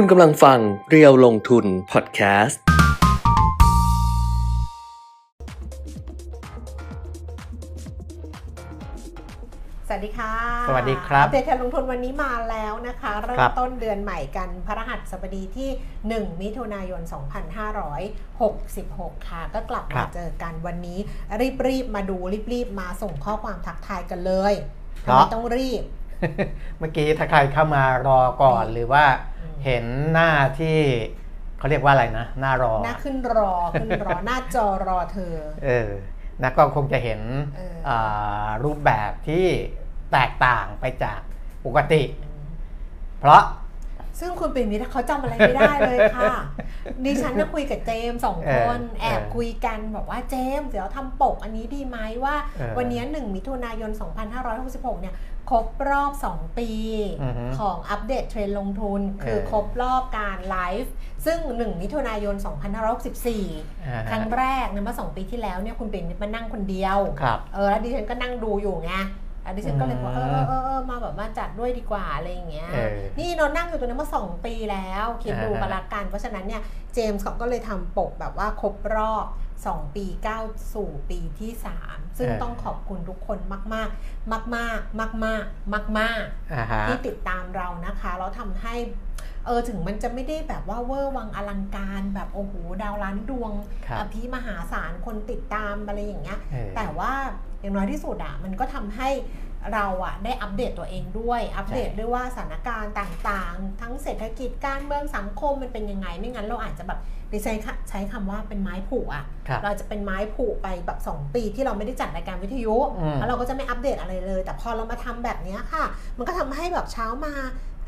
คุณกำลังฟังเรียวลงทุนพอดแคสต์ สวัสดีค่ะสวัสดีครับอัปเดตการลงทุนวันนี้มาแล้วนะคะ เริ่ครัมบต้นเดือนใหม่กันพระรหัสบดีที่ 1 มิถุนายน 2566 ค่ะ ก็กลับมาเจอกันวันนี้ รีบๆ มาดูรีบๆ มาส่งข้อความทักทายกันเลยทำไมต้องรีบ เมื่อกี้ถ้าใครเข้ามารอก่อนอืมหรือว่าอืมเห็นหน้าที่เขาเรียกว่าอะไรนะ หน้ารอ หน้าขึ้นรอขึ้นรอหน้าจอรอเธอ เออนะก็คงจะเห็นเอออ่ารูปแบบที่แตกต่างไปจากปกติ เพราะซึ่งคุณปิ่นมิตรเขาจำอะไรไม่ได้เลยค่ะ ดิฉันน่ะคุยกับเจมส์สองคนเออแอบเออคุยกันบอกว่าเจมส์เดี๋ยวทำปกอันนี้ดีไหมว่าเออวันนี้1มิถุนายน 2566 เนี่ย ครบรอบ 2 ปีอือฮึของอัปเดตเทรนด์ลงทุน คือเออครบรอบการไลฟ์ซึ่ง 1 มิถุนายน 2564อ่าฮะครั้งแรกเนี่ยเมื่อ 2 ปีที่แล้วเนี่ยคุณปิ่นมิตรมานั่งคนเดียวครับเออแล้วดิฉันก็นั่งดูอยู่ไงแล้วดิฉันก็เลยบอกอืเอมอเออเออมาแบบมาจัดด้วยดีกว่าอะไรอย่างเงี้ยเออนี่เรานั่งอยู่ตรงนี้มาสองปีแล้ว คิดดูอ่าฮะกันละกันเพราะฉะนั้นเนี่ยเจมส์เขาก็เลยทำปกแบบว่าครบรอบ 2 ปีก้าวสู่ปีที่ 3 ซึ่งต้องขอบคุณทุกคนมากๆมากๆมากๆมากๆมากอ่าฮะๆที่ติดตามเรานะคะแล้วทำให้เออถึงมันจะไม่ได้แบบว่าเวอร์วังอลังการแบบโอ้โหดาวล้านดวงครับอภิมหาศาลคนติดตามอะไรอย่างเงี้ยเออแต่ว่าอย่างน้อยที่สุดอะมันก็ทำให้ เราอะได้อัปเดตตัวเองด้วย อัปเดตด้วยว่าสถานการณ์ต่างๆ ทั้งเศรษฐกิจการเมืองสังคมมันเป็นยังไง ไม่งั้นเราอาจจะแบบดิฉันใช้คำว่าเป็นไม้ผูกอะครับเราจะเป็นไม้ผูกไปแบบ 2 ปีที่เราไม่ได้จัดรายการวิทยุอืมแล้วเราก็จะไม่อัปเดตอะไรเลย แต่พอเรามาทำแบบเนี้ยค่ะ มันก็ทำให้แบบเช้ามา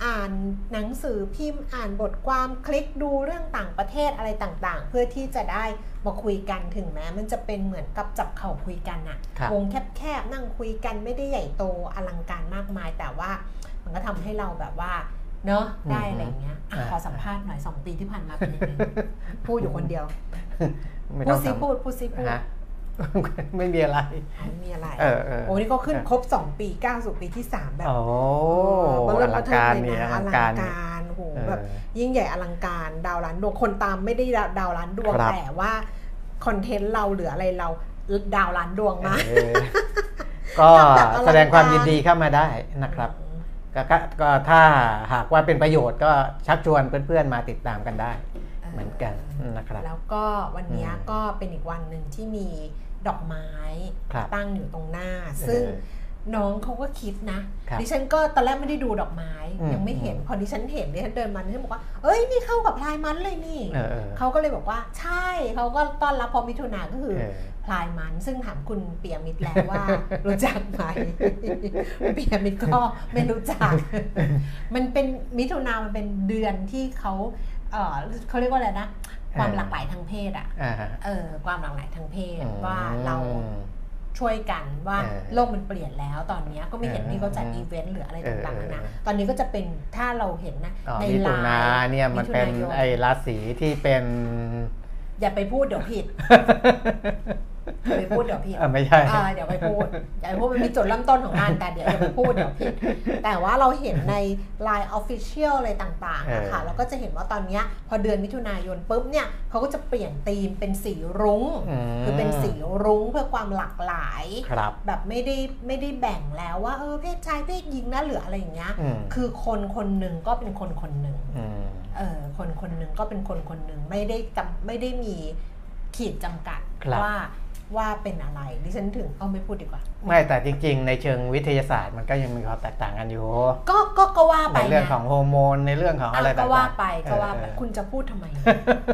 อ่านหนังสือพิมพ์อ่านบทความคลิกดูเรื่องต่างประเทศอะไรต่างๆ เพื่อที่จะได้มาคุยกันถึงแม้มันจะเป็นเหมือนกับจับเข่าคุยกันอะครับวงแคบๆนั่งคุยกันไม่ได้ใหญ่โตอลังการมากมาย แต่ว่ามันก็ทำให้เราแบบว่าเนอะได้อะไรอย่างเงี้ยอะอ่าขอสัมภาษณ์หน่อยสองปีที่ผ่านมาเป็นยังไงพูดอยู่คนเดียวไม่พูต้ดองซิทำพูดพูดซิพูดฮะ ไม่มีอะไรอ๋อไม่มีอะไรเออเออโอ้นี่ก็ขึ้นครบ 2 ปีก้าวสู่ปีที่ 3 แบบโอ้ก็อเริ่มลังการเลนี่ยอนะอลัลังงการการโหเออแบบยิ่งใหญ่อลังการดาวล้านดวงคนตามไม่ได้ดาวล้านดวงครับแต่ว่าคอนเทนต์เราหรืออะไรเราดาวล้านดวงมากเออก็ทำแบบอลังการแสดงความยินดีเข้ามาได้นะครับก็ก็ก็ถ้าหากว่าเป็นประโยชน์ก็ชักชวนเพื่อนๆมาติดตามกันได้เหมือนกันนะครับแล้วก็วันเนี้ยอืมก็เป็นอีกวันหนึ่งที่มี ดอกไม้ครับตั้งอยู่ตรงหน้า ซึ่งเออน้องเขาก็คิดนะครับดิฉันก็ตอนแรกไม่ได้ดูดอกไม้อืมยังไม่เห็นอืมพอดิฉันเห็นดิฉันเดินมาดิฉันบอกว่า เอ้ยนี่เข้ากับพลายมันเลยนี่เออเออเขาก็เลยบอกว่า ใช่เขาก็ต้อนรับพอมิถุนาก็คือเออพลายมัน ซึ่งถามคุณเปียมิตรแล้วว่า รู้จักไหมเปียมิตรก็ไม่รู้จัก มันเป็นมิถุนามันเป็นเดือนที่เขาเออเขาเรียกว่าอะไรนะ ความเออหลากหลายทางเพศอะอ่าฮะเออความหลากหลายทางเพศอืมว่าเราช่วยกันว่าเออโลกมันเปลี่ยนแล้วตอนเนี้ยก็ไม่เห็นเออที่เขาจัดอีเวนต์หรืออะไรต่างๆเออนะเออตอนนี้ก็จะเป็นถ้าเราเห็นนะอ๋อในมิไลถุนาน์เนี่ยมันเป็นมิถุายไอ้ราศีที่เป็น อย่าไปพูดเดี๋ยวผิดอย่า ไปพูดเดี๋ยวผิดเออไม่ใช่อ่าเดี๋ยวไปพูดอย่าไปพูดมันมีจุดเริ่มต้นของมันแต่เดี๋ยวอย่าไปพูดเดี๋ยวผิด แต่ว่าเราเห็นใน Line Official อะไรต่างๆนะคะเออแล้วก็จะเห็นว่าตอนเนี้ยพอเดือนมิถุนายนปุ๊บเนี่ยเขาก็จะเปลี่ยนธีมเป็นสีรุง้งมคือเป็นสีรุ้งเพื่อความหลากหลายครับแบบไม่ได้ไม่ได้แบ่งแล้วว่าเออเพศชายเพศหญิงนะหรืออะไรอย่างเงี้ยอืมคือคนคนหนึ่งก็เป็นคนคนหนึ่งอืมเออคนคนหนึ่งก็เป็นคนคนหนึ่งไม่ได้จำไม่ได้มีขีดจำกัดครับว่า ว่าเป็นอะไรดิฉันถึงเอาไม่พูดดีกว่า ไม่แต่จริง ๆ ในเชิงวิทยาศาสตร์มันก็ยังมีความแตกต่างกันอยู่ ก็ก็ก็ว่าไปในเรื่องไของฮอร์โมนในเรื่องของอะไรอะต่าก็งๆว่าไปก็ว่าไปเออคุณจะพูดทำไม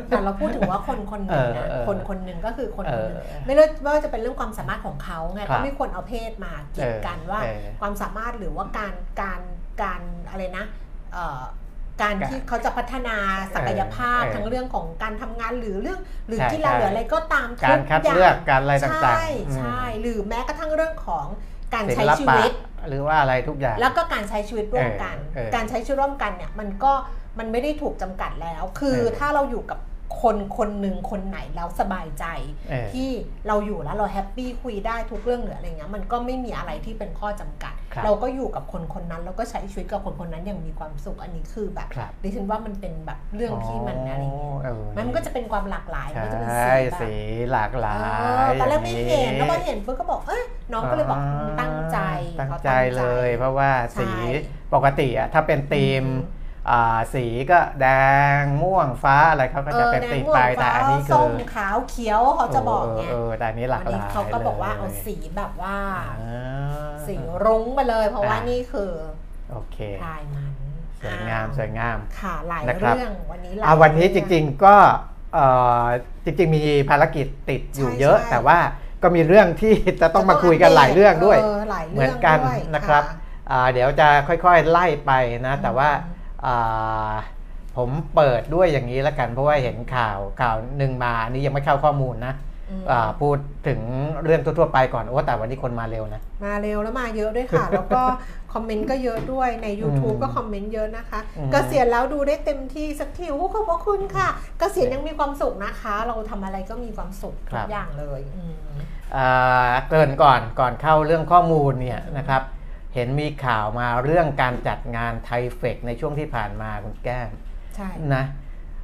แต่เราพูดถึงว่าคนคนหนึ่งนะเออเออคนคนหนึ่งก็คือคนคนหนึ่งเออไม่ว่าไม่ว่าจะเป็นเรื่องความสามารถของเขาไงครัก็บไม่ควรเอาเพศมากีดกันว่าเออความสามารถหรือว่าการการการอะไรนะเอ่อ การการที่เขาจะพัฒนาศักยภาพเออทั้งเรื่องของการทำงานหรือเรื่อง หรือใช่กีฬาใช่หรืออะไรก็ตามการทุคัดย่งเลือกการอะไรต่างๆใช่อืมใช่หรือแม้กระทั่งเรื่องของการศิใช้ลชีปะวิต หรือว่าอะไรทุกอย่าง แล้วก็การใช้ชีวิตร่วมกันเออเออการใช้ชีวิตร่วมกันเนี่ยมันก็มันไม่ได้ถูกจำกัดแล้ว คือเออถ้าเราอยู่กับคนคนหนึ่งคนไหนแล้วสบายใจเออที่เราอยู่แล้วเราแฮปปี้คุยได้ทุกเรื่องหรืออะไรเงี้ยมันก็ไม่มีอะไรที่เป็นข้อจำกัดครับ เราก็อยู่กับคนคนนั้น แล้วก็ใช้ชีวิตกับคนคนนั้นอย่างมีความสุขอันนี้คือแบบครับดิฉันว่ามันเป็นแบบเรื่องที่มันอะไรเงี้ยเออมันก็จะเป็นความหลากหลายใช่มันก็จะเป็นสีแบบสีหลากหลาเอยอตอนแรกไม่เห็นอย่างแล้วพอเห็นปุ๊บก็บอกเอ้ยน้องก็เลยบอกตั้งใจตั้งขาใจเลย เพราะว่าใช่สีปกติอะถ้าเป็นธีมอืมอ่า สีก็แดงม่วงฟ้าอะไรเขาก็จะเป็นออติดแดงม่วงไปแต่อันนี้คืส้อมขาวเขียวเขาจะบอกไงเออแต่อันนี้หลากวันหนี้ลายเขาก็บอกว่าเอาลยสีแบบว่าอ่าสีรุ้งไปเลยเพราะว่าอ่านี่นี่คือโอเคพายมันสวยงามสวยงามค่ะหลายนะครับเรื่องวันนี้หลายอ่าวันนี้จเอริง ๆก็เอ่อจริงๆมีภารกิจติดอยู่เยอะใช่แต่ว่าก็มีเรื่องที่จะต้องมาคุยกันหลายเรื่องด้วยหลายเหมืเรื่ออนงกันด้วยนะครับค่ะอ่าเดี๋ยวจะค่อยๆไล่ไปนะ แต่ว่าอ่า ผมเปิดด้วยอย่างนี้แล้วกัน เพราะว่าเห็นข่าวข่าวหนึ่งมาอันนี้ยังไม่เข้าข้อมูลนะอืมอ่าพูดถึงเรื่องทั่วๆไปก่อนโอ้แต่วันนี้คนมาเร็วนะ มาเร็วแล้วมาเยอะด้วยค่ะ แล้วก็คอมเมนต์ก็เยอะด้วยใน YouTube อืมก็คอมเมนต์เยอะนะคะอืมเกษียณแล้วดูได้เต็มที่สักทีโอ้ขอบพระคุณค่ะเกษียณยังมีความสุขนะคะ เราทำอะไรก็มีความสุขทุกอย่างเลยอืมอ่าเกรินก่อนก่อนเข้าเรื่องข้อมูลเนี่ยนะครับ เห็นมีข่าวมาเรื่องการจัดงานไทเฟกในช่วงที่ผ่านมาคุณแก้มใช่นะ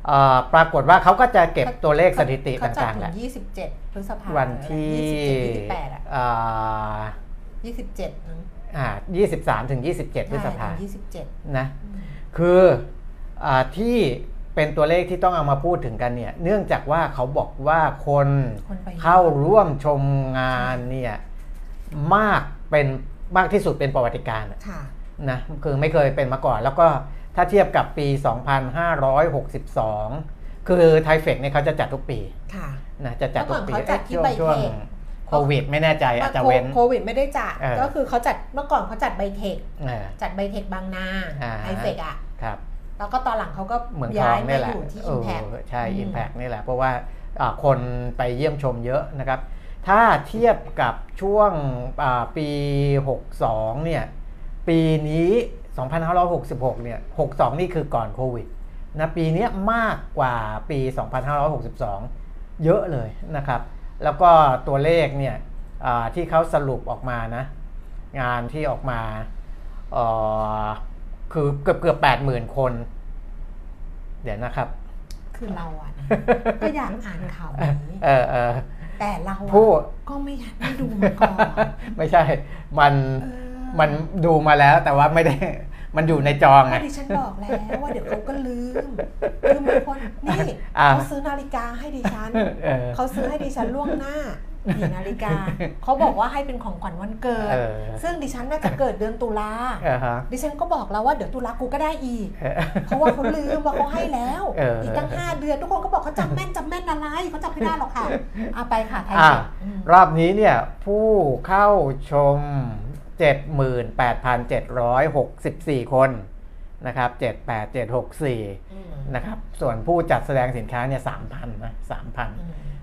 เอ่อปรากฏว่าเขาก็จะเก็บตัวเลขสถิติเขจัดต่างๆถึแหละ27 พฤษภาวันที่27 28อะอ่า27อืมอ่า23ถึง27 พฤษภาใช่ถึง27นะคืออาที่เป็นตัวเลขที่ต้องเอามาพูดถึงกันเนี่ยเนื่องจากว่าเขาบอกว่าคนคนไปเยอะเข้าร่วมชมงานเนี่ยมากเป็น มากที่สุดเป็นประวัติการณ์อะค่ะนะคือไม่เคยเป็นมาก่อน แล้วก็ถ้าเทียบกับปี 2562 คือไทเฟกเนี่ยเขาจะจัดทุกปีค่ะนะจะจัดทุกปีเมื่อก่อนเขาจัดที่ช่วงไบเทคช่วงโควิดไม่แน่ใจอาจจะเว้นโควิดไม่ได้จัดเออก็คือเขาจัดเมื่อก่อนเขาจัดไบเทคเออจัดไบเทคบางนาอ่าไอเฟกอะครับแล้วก็ตอนหลังเขาก็เมืองทย้าองยมานี่แหอละยู่ที่เออิมอแพกใช่ Impact นี่แหละ เพราะว่าอ่าคนไปเยี่ยมชมเยอะนะครับ ถ้าเทียบกับช่วงอ่าปี 62 เนี่ย ปีนี้ 2566 เนี่ย 62 นี่คือก่อนโควิดนะปีเนี้ยมากกว่าปี 2562 เยอะเลยนะครับ แล้วก็ตัวเลขเนี่ยอ่าที่เขาสรุปออกมานะ งานที่ออกมาเอ่อคือเกือบเกือบแปดหมื่นคน เดี๋ยวนะครับ คือเราอะนะก็อยากอ่านข่าวนี้เออเออ แต่เราอะผู้ก็ไม่อยากไม่ดูมาก่อนไม่ใช่ มันเออมันดูมาแล้วแต่ว่าไม่ได้มันอยู่ในจองเพไงราะดิฉันบอกแล้วว่าเดี๋ยวเขาก็ลืมคือบางคนนี่อะเขาซื้อนาฬิกาให้ดิฉันเออเขาซื้อให้ดิฉันล่วงหน้า ดีนาฬิกา เขาบอกว่าให้เป็นของขวัญวันเกิดเออซึ่งดิฉันน่าจะเกิดเดือนตุลาเออฮะดิฉันก็บอกแล้วว่าเดี๋ยวตุลากูก็ได้อีกเออเพราะว่าเขาลืมว่าเขาให้แล้วเอออีกตั้งห้าเดือนทุกคนก็บอกเขาจำแม่นจำแม่นอะไรเขาจำไม่ได้หรอกค่ะเอาไปค่ะไทยอะเช็คอืมรอบนี้เนี่ยผู้เข้าชม 78,764 คนนะครับ 78764อืมนะครับ ส่วนผู้จัดแสดงสินค้าเนี่ย3,000นะอื3,000ม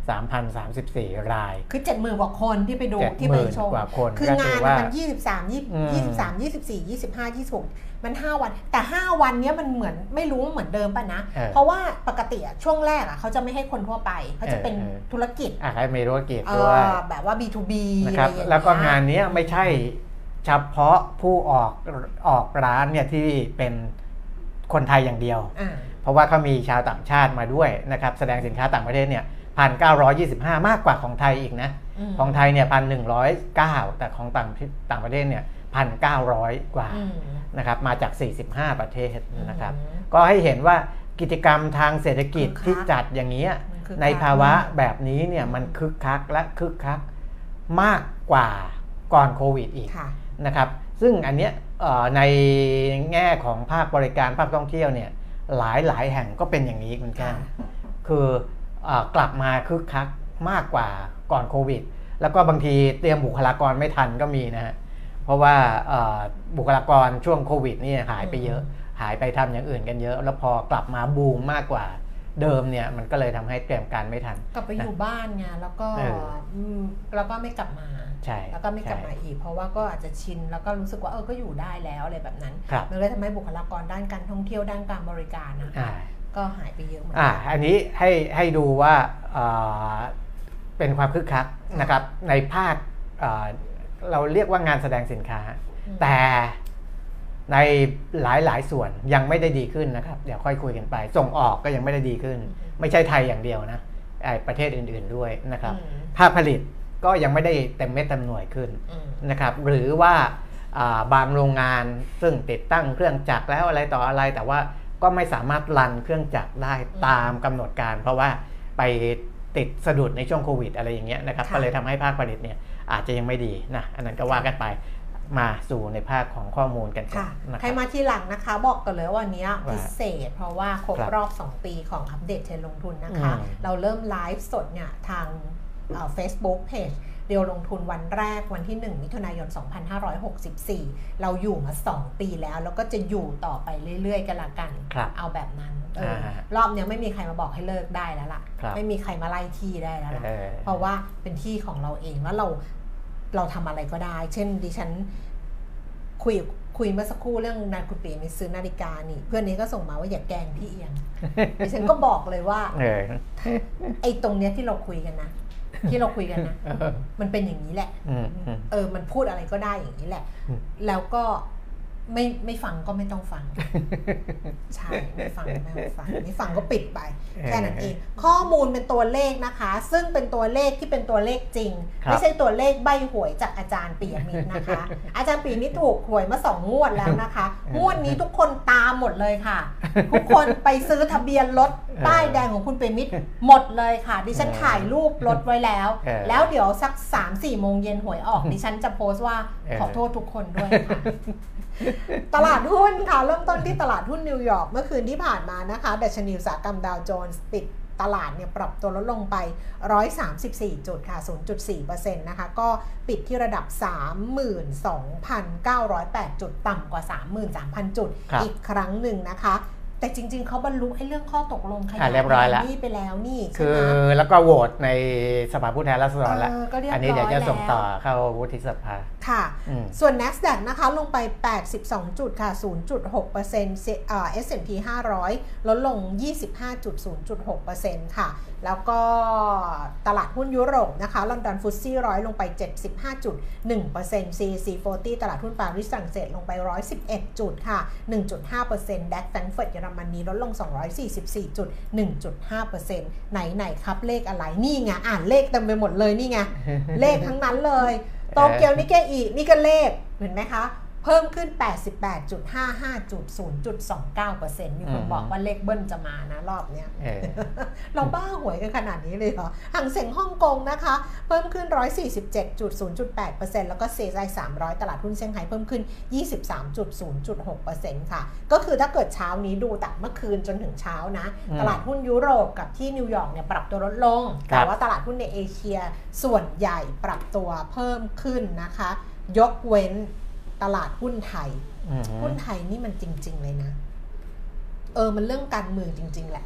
3,034 ราย คือเจ็ดหมื่นกว่าคนที่ไปดู70,000ที่ไปชมกว่าคนคือก็งาถืนอว่ามันยี่สิบสามยี่อืมยี่สิบสามยี่สิบสี่ยี่สิบห้ายี่สิบหกมันห้าวัน แต่ห้าวันเนี้ยมันเหมือนไม่รู้ว่าเหมือนเดิมป่ะนะเออเพราะว่าปกติอะช่วงแรกอะเขาจะไม่ให้คนทั่วไป เขาจะเป็นเออเออธุรกิจอะให้มีธุรกิจเอด้วยอแบบว่า B2B นะครับอะไรอย่างเงี้ยแล้วก็งานเนี้ยไม่ใช่เฉพาะผู้ออกออกร้านเนี่ยที่เป็นคนไทยอย่างเดียวอ่าเพราะว่าเขามีชาวต่างชาติมาด้วยนะครับแสดงสินค้าต่างประเทศเนี่ย พันเก้าร้อยยี่สิบห้ามากกว่าของไทยอีกนะมของไทยเนี่ยพันหนึ่งร้อยเก้าแต่ของต่างต่างประเทศเนี่ยพันเก้าร้อยกว่าอืมนะครับมาจาก 45 ประเทศนะครับอืมก็ให้เห็นว่ากิจกรรมทางเศรษฐกิจคึกคักที่จัดอย่างนี้ยมันคึกคักในภาวะมากแบบนี้เนี่ยมันคึกคักและคึกคักมากกว่าก่อนโควิดอีกค่ะนะครับซึ่งอันเนี้ยเอ่อในแง่ของภาคบริการภาคท่องเที่ยวเนี่ยหลายหลายแห่งก็เป็นอย่างนี้คุณแก้มค่ะคือเออ กลับมาคึกคักมากกว่าก่อนโควิด แล้วก็บางทีเตรียมบุคลากรไม่ทันก็มีนะฮะเพราะว่าเอ่อบุคลากรช่วงโควิดนี่หายไปเยอะ หายไปทำอย่างอื่นกันเยอะ แล้วพอกลับมาบูมมากกว่าเดิมเนี่ยมันก็เลยทำให้เตรียมการไม่ทัน กลับไปอยู่บ้านไงแล้วก็เออมแล้วก็ไม่กลับมาใช่แล้วก็ไม่กลับใช่มาอีก เพราะว่าก็อาจจะชินแล้วก็รู้สึกว่าเออก็อยู่ได้แล้วอะไรแบบนั้นครับมันเลยทำให้บุคลากรด้านการท่องเที่ยวด้านการบริการนะคะอ่า ก็หายไปเยอะเหมือนอ่ากันอันนี้ให้ให้ดูว่าเอ่อเป็นความคึกคักนะครับในภาคเอ่อเราเรียกว่างานแสดงสินค้าอืมแต่ในหลายหลายๆส่วนยังไม่ได้ดีขึ้นนะครับ เดี๋ยวค่อยคุยกันไป ส่งออกก็ยังไม่ได้ดีขึ้น ไม่ใช่ไทยอย่างเดียวนะไอ้ประเทศอื่นๆด้วยนะครับ อืมภาคผลิตก็ยังไม่ได้เต็มเม็ดเต็มหน่วยขึ้น อืม นะครับหรือว่าอ่าบางโรงงานซึ่งติดตั้งเครื่องจักรแล้วอะไรต่ออะไรแต่ว่า ก็ไม่สามารถรันเครื่องจักรได้ตามกำหนดการ เพราะว่าไปติดสะดุดในช่วงโควิด อะไรอย่างเงี้ยนะครับค่ะก็เลยทำให้ภาคผลิตเนี่ยอาจจะยังไม่ดีนะอันนั้นก็ว่ากันไปมาสู่ในภาคของข้อมูลกันก่อค่ะนนะใคครรับมาที่หลังนะคะ บอกกันเลยว่าวันนี้ว่าพิเศษ เพราะว่าครบครับรอบ 2 ปีของอัปเดตเทรนด์ลงทุนนะคะอืมเราเริ่มไลฟ์สดเนี่ยทาง เฟซบุ๊กเพจเดียวลงทุนวันแรกวันที่ 1 มิถุนายน 2564 เราอยู่มา 2 ปีแล้ว แล้วก็จะอยู่ต่อไปเรื่อยๆ กันละกันครับเอาแบบนั้นเอออ่ารอบเนี้ยไม่มีใครมาบอกให้เลิกได้แล้วล่ะครับไม่มีใครมาไล่ที่ได้แล้วล่ะเออเพราะว่าเป็นที่ของเราเองแล้วเราเราทำอะไรก็ได้ เช่นดิฉันคุยคุยเมื่อสักครู่เรื่องนานคุณปีมีซื้อนาฬิกานี่ เพื่อนนี้ก็ส่งมาว่าอย่าแกล้งพี่เอียงดิฉันก็บอกเลยว่าเออไอ้ตรงเนี้ยที่เราคุยกันนะ ที่เราคุยกันนะเออมันเป็นอย่างนี้แหละอืมอืมเออมันพูดอะไรก็ได้อย่างนี้แหละอืมแล้วก็ ไม่ไม่ฟังก็ไม่ต้องฟัง ใช่ไม่ฟังไม่ต้องฟังไม่ฟังก็ปิดไปแค่นั้นเองข้อมูลเป็นตัวเลขนะคะ ซึ่งเป็นตัวเลขที่เป็นตัวเลขจริงครับไม่ใช่ตัวเลขใบหวยจากอาจารย์ปียมิตรนะคะ อาจารย์ปียมิตรถูกหวยมาสองงวดแล้วนะคะงวดนี้ทุกคนตามหมดเลยค่ะ ทุกคนไปซื้อทะเบียนรถป้ายแดงของคุณปียมิตรหมดเลยค่ะ ดิฉันถ่ายรูปรถไว้แล้วเออแล้วเดี๋ยวสัก3ามสี่โมงเย็นหวยออกดิฉันจะโพสต์ว่าเออขอโทษทุกคนด้วยค่ะ ตลาดหุ้นค่ะ เริ่มต้นที่ตลาดหุ้นนิวยอร์กเมื่อคืนที่ผ่านมานะคะดัชนีอุตสาหกรรมดาวโจนส์ปิดตลาดเนี่ยปรับตัวลดลงไป 134 จุดค่ะ 0.4%นะคะ ก็ปิดที่ระดับ 32,908 จุด ต่ำกว่า 33,000 จุดครับอีกครั้งหนึ่งนะคะ แต่จริง ๆ เขาบรรลุให้เรื่องข้อตกลงขยาอะยเรียบร้อยแล้วนี่ไปแล้วนี่ใช่คืไหอมแล้วก็โหวตในสภาผู้แทนราษฎรแล้วเออก็เรียบร้อยอันนี้เดี๋ยวจะส่งต่อแล้วเข้าวุฒิสภา ค่ะอืมส่วน NASDAQ นะคะลงไป 82 จุดค่ะ 0.6%เอ่อ S&P 500 ลดลง 25.0.6%ค่ะ แล้วก็ตลาดหุ้นยุโรปนะคะลอนดอนฟุตซี่ร้อยลงไป 75.1% CAC 40 ตลาดหุ้นปารีสฝรั่งเศสลงไป 111 จุดค่ะ 1.5%ดัคแฟรงก์เฟิร์ตเยอรมนีลดลง 244จุด1.5%ไหนไหนๆครับเลขอะไรนี่ไงอ่านเลขเต็มไปหมดเลยนี่ไงเลขทั้งนั้นเลย โตเกียวนิเกอีนี่ก็เลขเห็นไหมคะ เพิ่มขึ้น 88.55จุด0.29%มีคนอืมบอกว่าเลขเบิ้ลจะมานะรอบเนี้ยเออเราบ้าหวยกันขนาดนี้เลยเหรอห่างเสียงฮ่องกงนะคะ เพิ่มขึ้น 147.0.8%แล้วก็เซซาย300 ตลาดหุ้นเซี่ยงไฮ้เพิ่มขึ้น 23.0.6%ค่ะ ก็คือถ้าเกิดเช้านี้ดูแต่เมื่อคืนจนถึงเช้านะอืมตลาดหุ้นยุโรปกับที่นิวยอร์กเนี่ยปรับตัวลดลงครัแต่บว่าตลาดหุ้นในเอเชียส่วนใหญ่ปรับตัวเพิ่มขึ้นนะคะ ยกเว้น ตลาดหุ้นไทยอืมหุ้นไทยนี่มันจริง ๆ เลยนะ เออ มันเรื่องการเมืองจริง ๆ แหละ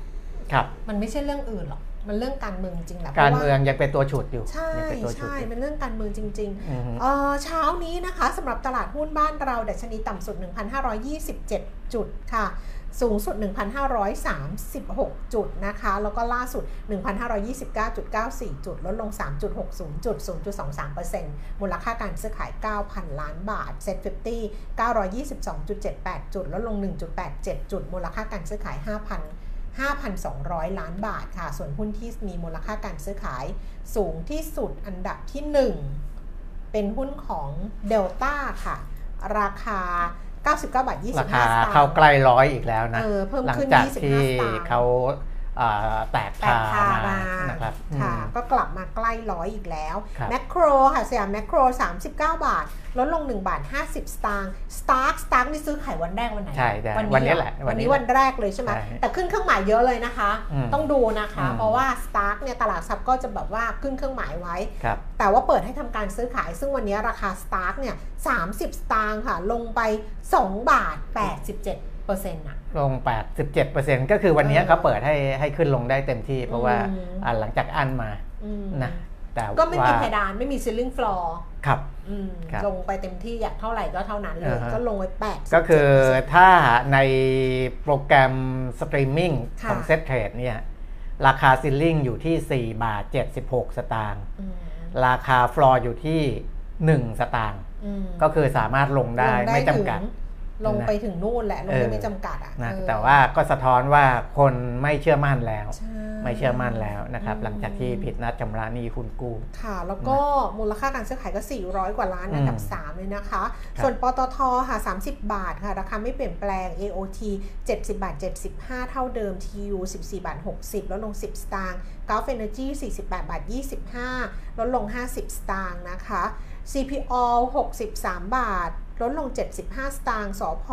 ครับ มันไม่ใช่เรื่องอื่นหรอก มันเรื่องการเมืองจริงแหละ การพะว่เมืองยังเป็นตัวฉุดอยู่ ใช่ยังเป็นตัวฉุดใช่อยู่เป็นเรื่องการเมืองจริงอืมๆเออเช้านี้นะคะสำหรับตลาดหุ้นบ้านเราดัชนีต่ำสุด 1,527 จุดค่ะ สูงสุด 1,536 จุดนะคะ แล้วก็ล่าสุด 1,529.94 จุด ลดลง 3.60 จุด 0.23%มูลค่าการซื้อขาย 9,000 ล้านบาท Set 50 922.78 จุด ลดลง 1.87 จุด มูลค่าการซื้อขาย 5,000 5,200 ล้านบาทค่ะ ส่วนหุ้นที่มีมูลค่าการซื้อขายสูงที่สุดอันดับที่ 1 เป็นหุ้นของ Delta ค่ะ ราคา 99 บาท 25ราคาสตางค์เข้าใกล้ร้อยอีกแล้วนะ เออเพิ่มหลัขึ้นจาก25ที่สตางค์เขาอ่า แตกแตกพาพามามานะครับค่ะอืมก็กลับมาใกล้ร้อยอีกแล้วครับแมคโครค่ะสยามแมคโคร 39 บาท ลดลง 1 บาท 50 สตางค์สตาร์ s สตาร์นี่ซื้อขายวันแรกวันไหน ใช่ใช่วันวันนี้นี้แหละวันนี้แหวันแรกเลยใช่ไหมใช่แต่ขึ้นเครื่องหมายเยอะเลยนะคะอืมต้องดูนะคะอืมเพราะว่าสตาร์ k เนี่ยตลาดซับก็จะแบบว่าขึ้นเครื่องหมายไว้ครับแต่ว่าเปิดให้ทำการซื้อขาย ซึ่งวันนี้ราคาสตาร์ k เนี่ย30 สตางค์ค่ะลงไป 2 บาท 87 เปอร์เซ็นต์อะลง 87%ก็คือวันนี้เออเขาเปิดให้ให้ขึ้นลงได้เต็มที่ เพราะว่าอืมอ่าหลังจากอันมาอืมนะแต่ก็ไม่มีว่าเพดานไม่มี ceiling floor ครับอืมครับลงไปเต็มที่อยากเท่าไหร่ก็เท่านั้นเลยอ่าฮะก็ลงไปแปดก็คือถ้าในโปรแกรมสตรีมมิ่งค่ะของเซ t เทรดเนี่ยราคา ceiling อยู่ที่ 4 บาท 76 สตางค์อืมราคาฟลอร์อยู่ที่ 1 สตางค์ออืมก็คือสามารถลงได้ลงไม่จำกัดถึง ลงไปถึงนู่นแหละลงเอได้อไม่จำกัดอะนะเออแต่ว่าก็สะท้อนว่าคนไม่เชื่อมั่นแล้วใช่ไม่เชื่อมั่นแล้วนะครับอืมหลังจากที่ผิดนัดชำระหนี้หุ้นกู้ค่ะ แล้วก็มูลค่าการซื้อขายก็ 400 กว่าล้านอืมอันดับ 3 เลยนะคะครับส่วนปตทค่ะ 30 บาทค่ะ ราคาไม่เปลี่ยนแปลง AOT 70 บาท 75 เท่าเดิม TU 14 บาท 60 แล้วลง 10 สตางค์ Gulf Energy 48 บาท 25 ลดลง 50 สตางค์นะคะ CPO 63 บาท ลดลง 75 สตางค์สพ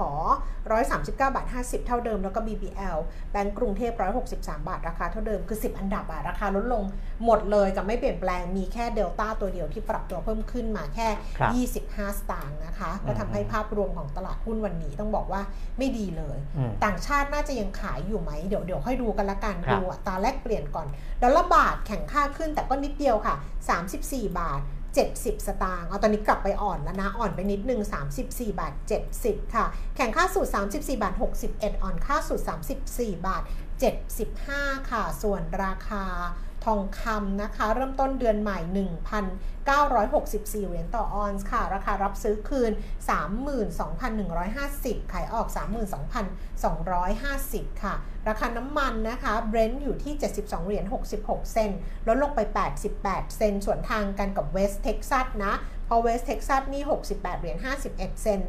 139 บาท 50 เท่าเดิม แล้วก็ BBL แบงก์กรุงเทพ 163 บาท ราคาเท่าเดิม คือ 10 อันดับอะราคาลดลงหมดเลยกับไม่เปลี่ยนแปลง มีแค่เดลต้าตัวเดียวที่ปรับตัวเพิ่มขึ้นมาแค่ครับ25 สตางค์นะคะ ก็อืมทำให้ภาพรวมของตลาดหุ้นวันนี้ต้องบอกว่าไม่ดีเลยอืมต่างชาติน่าจะยังขายอยู่ไหม เดี๋ยวเดี๋ยวค่อยดูกันละกันครับดูอัตราแลกเปลี่ยนก่อน ดอลลาร์บาทแข็งค่าขึ้นแต่ก็นิดเดียวค่ะ 34 บาท 70 สตางค์เอาตอนนี้กลับไปอ่อนแล้วนะ อ่อนไปนิดนึง 34 บาท 70 ค่ะ แข็งค่าสุด 34 บาท 61 อ่อนค่าสุด 34 บาท 75 ค่ะ ส่วนราคา ทองคำนะคะ เริ่มต้นเดือนใหม่ 1,964 เหรียญต่อออนซ์ค่ะ ราคารับซื้อคืน 32,150 ขายออก 32,250 ค่ะ ราคาน้ำมันนะคะเบรนท์อยู่ที่ 72 เหรียญ 66 เซนต์ลดลงไป 88 เซนต์สวนทางกันกับเวสต์เท็กซัสนะ พอเวสต์เท็กซัสนี่ 68 เหรียญ 51 เซนต์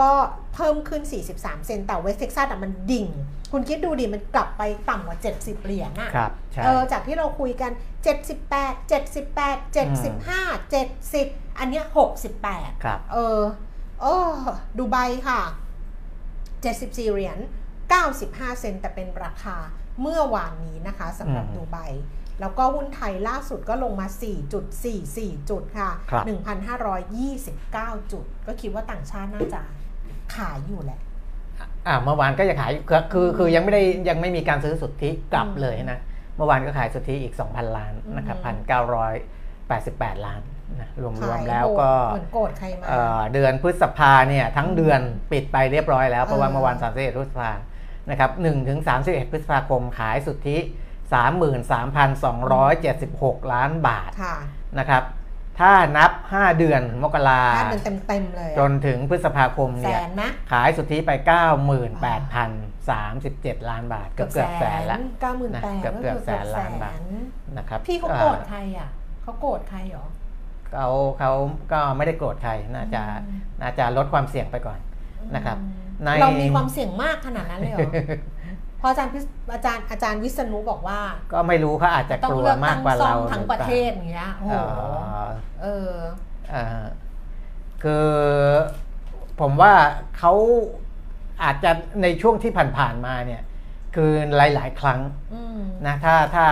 ก็เพิ่มขึ้น 43 เซนต์แต่เวสต์เท็กซัสอะมันดิ่ง คุณคิดดูดิมันกลับไปต่ำกว่า 70 เหรียญอะครับใช่เออจากที่เราคุยกัน 78 78 75 70 อันเนี้ย68ครับเออเออดูไบค่ะ 74 เหรียญ95 เซนต์แต่เป็นราคาเมื่อวานนี้นะคะสำหรับอืมดูไบแล้วก็หุ้นไทยล่าสุดก็ลงมา 4.44 จุดค่ะครับ1,529 จุด ก็คิดว่าต่างชาติน่าจะ ขายอยู่แหละอ่าเมื่อวานก็จะขายคือคือคือยังไม่ได้ยังไม่มีการซื้อสุทธิกลับอืมเลยนะ เมื่อวานก็ขายสุทธิอีก 2,000 ล้านนะครับอืพัมนเก้าร้อยแปดสิบแปดล้านนะรวมรวมขายแล้วก็เหมือนโกรธใครมาเอ่อเดือนพฤษภาเนี่ยทั้งเดือนปิดไปเรียบร้อยแล้วเพราะว่าเออเมื่อวาน31พฤษภานะครับ1ถึง31พฤษภาคมขายสุทธิ33,276ล้านบาทค่ะนะครับ ถ้านับ 5 เดือนมกราถ้าเดินเต็มๆเลยจอะนถึงพฤษภาคมแสเนี่ยนนะขายสุทธิไป 98,037 ล้านบาท เกือบเกือบแสนละ เก้าหมื่นแปดเกือบเกือบแสนล้านบาท นะครับพี่เขาโกรธใครอะเขาโกรธใครหรอเอ่อเขาเขาก็ไม่ได้โกรธใครน่าจะอืม น่าจะลดความเสี่ยงไปก่อน นะครับอืมใน เรามีความเสี่ยงมากขนาดนั้นเลยเหรอเพ ราะอาจารย์พิสอาจารย์อาจารย์วิษณุบอกว่า ก็ไม่รู้เขาอาจจะต้อกงลัวเลือกมาตั้กงกว่าซ่อเรามทั้งประเทศอย่างเงี้ยโอ้โหเอ่อเออเอ่อคือผมว่าเขาอาจจะในช่วงที่ผ่านๆมาเนี่ย คือหลาย ๆ ครั้งอืมนะถ้าถ้า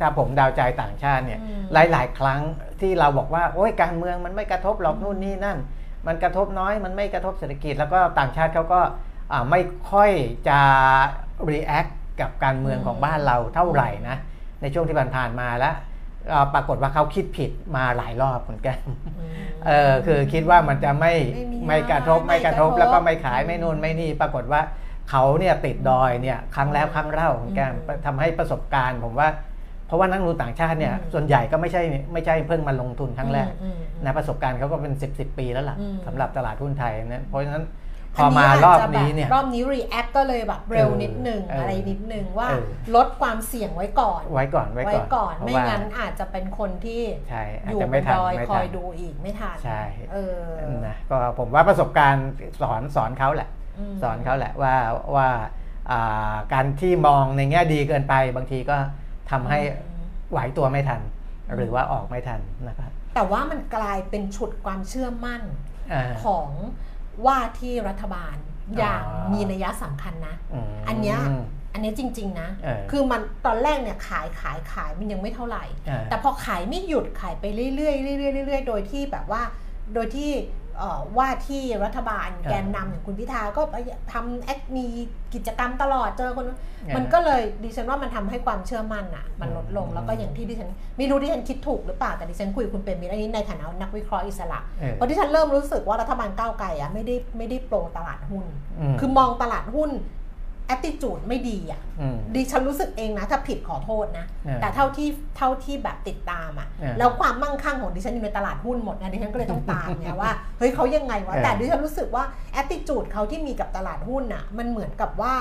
ถ้าผมเดาวใจต่างชาติเนี่ยอืมหลาย ๆ ครั้งที่เราบอกว่าโอ้ยการเมืองมันไม่กระทบหรอกนู่นนี่นั่น มันกระทบน้อยมันไม่กระทบเศรษฐกิจ แล้วก็ต่างชาติเขาก็อ่าไม่ค่อยจะ react กับการเมืองของบ้านเราเท่าไหร่นะ ในช่วงที่ผ่านๆมาแล้วเอ่อปรากฏว่าเขาคิดผิดมาหลายรอบเหมือนกันอืมเออคือคิดว่ามันจะไม่ไม่มีไม่กระทบไม่ไม่กระทบกระทบแล้วก็ไม่ขายไม่นู่นไม่นี่ ปรากฏว่าเขาเนี่ยติดดอยเนี่ยครั้งแล้วครั้งเล่าเหมือนกันอืมทำให้ประสบการณ์ผมว่าเพราะว่านักลงทุนต่างชาติเนี่ยอืมส่วนใหญ่ก็ไม่ใช่ไม่ใช่เพิ่งมาลงทุนครั้งแรกอืมอืมนะประสบการณ์เขาก็เป็น 10บสปีแล้วล่ะอืมสำหรับตลาดหุ้นไทยนะเพราะฉะนั้น พอัอนนี้มารอบนี้าจจะแบบเนี่ยรอบนี้ react ก็เลยแบบเร็วเออนิดนึงเออออะไรนิดนึงว่าเออลดความเสี่ยงไว้ก่อน ไว้ก่อนไว้ไว้ก่อนก่อนเพราะไม่ว่างั้นอาจจะเป็นคนที่ใช่อาอจยู่จะบไม่นทันดอยไม่คทัอยนดูอีกไม่ทันใช่เออนะก็ผมว่าประสบการณ์สอนสอนเขาแหละมสอนเขาแหละว่าว่าอ่าการที่มองในแง่ดีเกินไปบางทีก็ทำให้อืมไหวตัวไม่ทันอืมหรือว่าออกไม่ทันนะครับแต่ว่ามันกลายเป็นฉุดความเชื่อมั่นอ่าของ ว่าที่รัฐบาลอย่างอ่ามีมีนัยสำคัญนะมอันเนี้ยอันเนี้ยจริง ๆ นะเออคือมันตอนแรกเนี่ยขายขายขายมันยังไม่เท่าไหร่อ่าแต่พอขายไม่หยุดขายไปเรื่อยๆเรื่อยๆเรื่อยๆโดยที่แบบว่า โดยที่เอ่อ ว่าที่รัฐบาลแกนนำอย่างคุณพิธาก็ไปทำแอคมีกิจกรรมตลอดเจอคนนู้นมันก็เลยดิฉันว่ามันทำให้ความเชื่อมั่นอะ มันลดลงอืมแล้วก็อย่างที่ดิฉันไม่รู้ดิฉันคิดถูกหรือเปล่าแต่ดิฉันคุยกับคุณเป็นมิตรอันนี้ในฐานะนักวิเคราะห์อิสระเออเพราะที่ฉันเริ่มรู้สึกว่ารัฐบาลก้าวไกลอะไม่ได้ไม่ได้โปรตลาดหุ้นอืมคือมองตลาดหุ้น attitude ไม่ดีอะอืมดิฉันรู้สึกเองนะ ถ้าผิดขอโทษนะเออแต่เท่าที่เท่าที่แบบติดตามอะเออแล้วความมั่งคั่งของดิฉันอยู่ในตลาดหุ้นหมดไงดิฉันก็เลยต้องตามไงว่าเฮ้ยเขายังไงวะเออแต่ดิฉันรู้สึกว่า attitude เขาที่มีกับตลาดหุ้นอะมันเหมือนกับว่า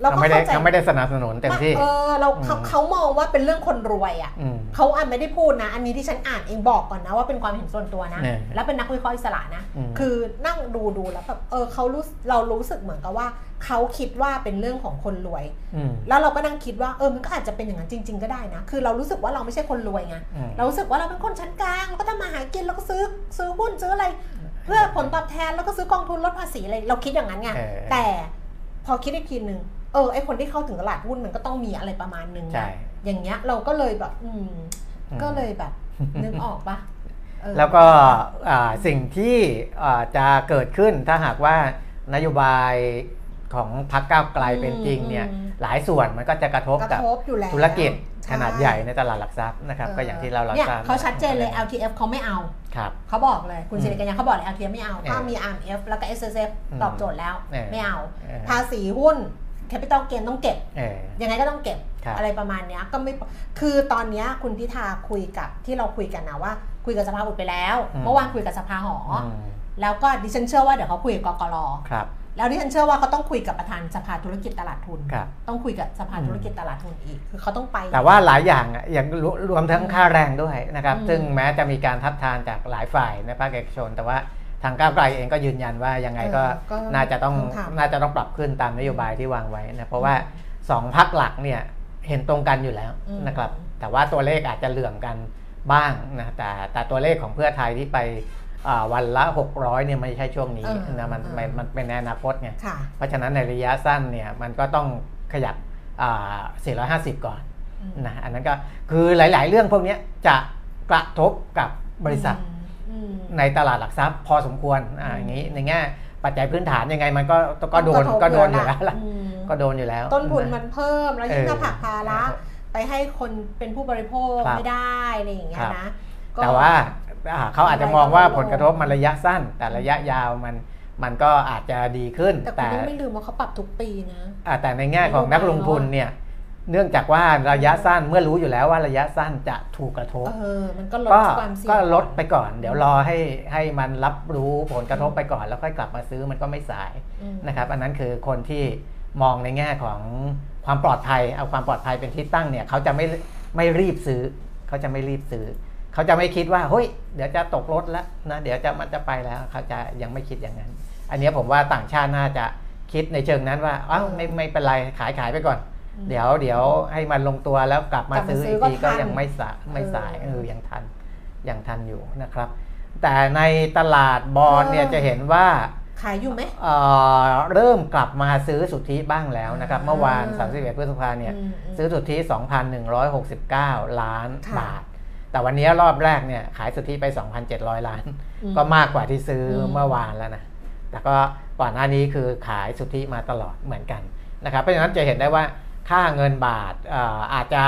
เราเขาก็ไม่ได้เข้าใจเขาไม่ได้สนับสนุนเต็มที่เออเราเขาอืมเขามองว่าเป็นเรื่องคนรวยอะอืมเขาอ่านไม่ได้พูดนะ อันนี้ที่ฉันอ่านเองบอกก่อนนะว่าเป็นความเห็นส่วนตัวนะเออแล้วเป็นนักวิเคราะห์อิสระนะอืมคือนั่งดูดูแล้วแบบเออเขารู้เรารู้สึกเหมือนกับว่าเขาคิดว่าเป็นเรื่องของคนรวยอืมแล้วเราก็นั่งคิดว่าเออมันก็อาจจะเป็นอย่างนั้นจริง ๆ ก็ได้นะ คือเรารู้สึกว่าเราไม่ใช่คนรวยไงอืมเรารู้สึกว่าเราเป็นคนชั้นกลางเราก็ทำมาหากินแล้วก็ซื้อซื้อหุ้นซื้ออะไร เพื่อผลตอบแทนแล้วก็ซื้อกองทุนลดภาษีอะไรเราคิดอย่างนั้นไงเออแต่พอคิดอีกทีหนึ่ง เออไอคนที่เข้าถึงตลาดหุ้นมันก็ต้องมีอะไรประมาณหนึ่งนะใช่อย่างเงี้ยเราก็เลยแบบอืมอืมก็เลยแบบนึกออกปะเออแล้วก็อ่าสิ่งที่อ่าจะเกิดขึ้นถ้าหากว่านโยบายของพรรคก้าวไกลเป็นจริงเนี่ยอืมหลายส่วนมันก็จะกระทบกระกับทบอยู่แล้วธุรกิจช่ขนาดใหญ่ในตลาดหลักทรัพย์นะครับก็อย่างที่เราเราเนี่ยทราบเขาชัดเจนเลย LTF เขาไม่เอาครับเขาบอกเลยคุณอืมศิริกัญญาเขาบอกเลย LTF ไม่เอาถ้าเออมี RMF แล้วก็ SSF อืมตอบโจทย์แล้วเออไม่เอาเออภาษีหุ้น Capital Gain ต้องเก็บเออยังไงก็ต้องเก็บครับอะไรประมาณเนี้ยก็ไม่คือตอนเนี้ยคุณพิธาคุยกับที่เราคุยกันนะว่า คุยกับสภาอุดไปแล้วอืมเมื่อวานคุยกับสภาหออมแล้วก็ดิฉันเชื่อว่าเดี๋ยวเขาคุยกับกกรครับแล้วดิฉันเชื่อว่าเขาต้องคุยกับประธานสภาธุรกิจตลาดทุนครับต้องคุยกับสภาอืมธุรกิจตลาดทุนอีก คือเขาต้องไป แต่ว่าหลายอย่างอะอย่างรวรวมทั้งค่าแรงด้วยนะครับอืมซึ่งแม้จะมีการทัดทานจากหลายฝ่ายในภาคเอกชน แต่ว่า ทางก้าวไกลเองก็ยืนยันว่ายังไงก็เออก็น่าจะต้องต้องทำน่าจะต้องปรับขึ้นตามนโยบายที่วางไว้นะเพราะว่าสองพักหลักเนี่ยเห็นตรงกันอยู่แล้วอืมนะครับ แต่ว่าตัวเลขอาจจะเหลื่อมกันบ้างนะแต่แต่ตัวเลขของเพื่อไทยที่ไปอ่าวันละ 600เนี่ยไม่ใช่ช่วงนี้เออนะมันเออมันมันเป็นในอนาคตไงค่ะเพราะฉะนั้นในระยะสั้นเนี่ยมันก็ต้องขยับอ่า450 ก่อนอืมนะอันนั้นก็คือหลาย ๆ เรื่องพวกเนี้ยจะกระทบกับบริษัทอืม ในตลาดหลักทรัพย์พอสมควรอ่าอืมอย่างนี้ในแง่ปัจจัยพื้นฐานยังไงมันก็ก็โดนต้องระทบก็โดนอยู่แล้วล่ะอืมก็โดนอยู่แล้ว ต้นทุนนะมันเพิ่มแล้วยิ่งเออถ้าผลักภาระครับไปให้คนเป็นผู้บริโภคครับไม่ได้อะไรอย่างเงี้ครัยบนะก็แต่ว่าอ่าเขาอาจจะมองว่าอะไรก็ผลกระทบมันระยะสั้น แต่ระยะยาวมันมันก็อาจจะดีขึ้น แต่คุณแต่ต้องไม่ลืมว่าเขาปรับทุกปีนะอ่าแต่ในแง่ของนักลงทุนเนี่ย เนื่องจากว่าระยะสั้นเมื่อรู้อยู่แล้วว่าระยะสั้นจะถูกกระทบเออมันก็ลดก็ความเสี่ยงก็ลดไปก่อน เดี๋ยวรอให้ให้มันรับรู้ผลกระทบไปก่อน แล้วค่อยกลับมาซื้อมันก็ไม่สายอืมนะครับอันนั้นคือคนที่มองในแง่ของความปลอดภัย เอาความปลอดภัยเป็นที่ตั้งเนี่ยเขาจะไม่ไม่รีบซื้อ เขาจะไม่รีบซื้อ เขาจะไม่คิดว่าเฮ้ยเดี๋ยวจะตกรถแล้วนะเดี๋ยวจะมันจะไปแล้วเขาจะยังไม่คิดอย่างนั้น อันเนี้ยผมว่าต่างชาติน่าจะคิดในเชิงนั้นว่าอ้าวไม่ไม่เป็นไรขายขายไปก่อนอืม เดี๋ยวเดี๋ยวให้มันลงตัวแล้วกลับมากลับมาซื้อซื้อีอกก็ทีก็ทันยังไม่สายไม่สายเอเอออยังทันยังทันอยู่นะครับ แต่ในตลาดบอลเนี่ยจะเห็นว่าขายอยู่ไหมเอ่อเริ่มกลับมาซื้อสุทธิบ้างแล้วนะครับอ่าเมื่อวาน 31พฤษภาเนี่ยอืมอืมซื้อสุทธิ 2,169 ล้านค่ะบาท แต่วันนี้รอบแรกเนี่ยขายสุทธิไป 2,700 ล้านอืมก็มากกว่าที่ซื้ออมเมื่อวานแล้วนะ แต่ก็ก่อนหน้านี้คือขายสุทธิมาตลอดเหมือนกันนะครับ เพราะฉะนั้นจะเห็นได้ว่า ค่าเงินบาทเอ่ออาจจะ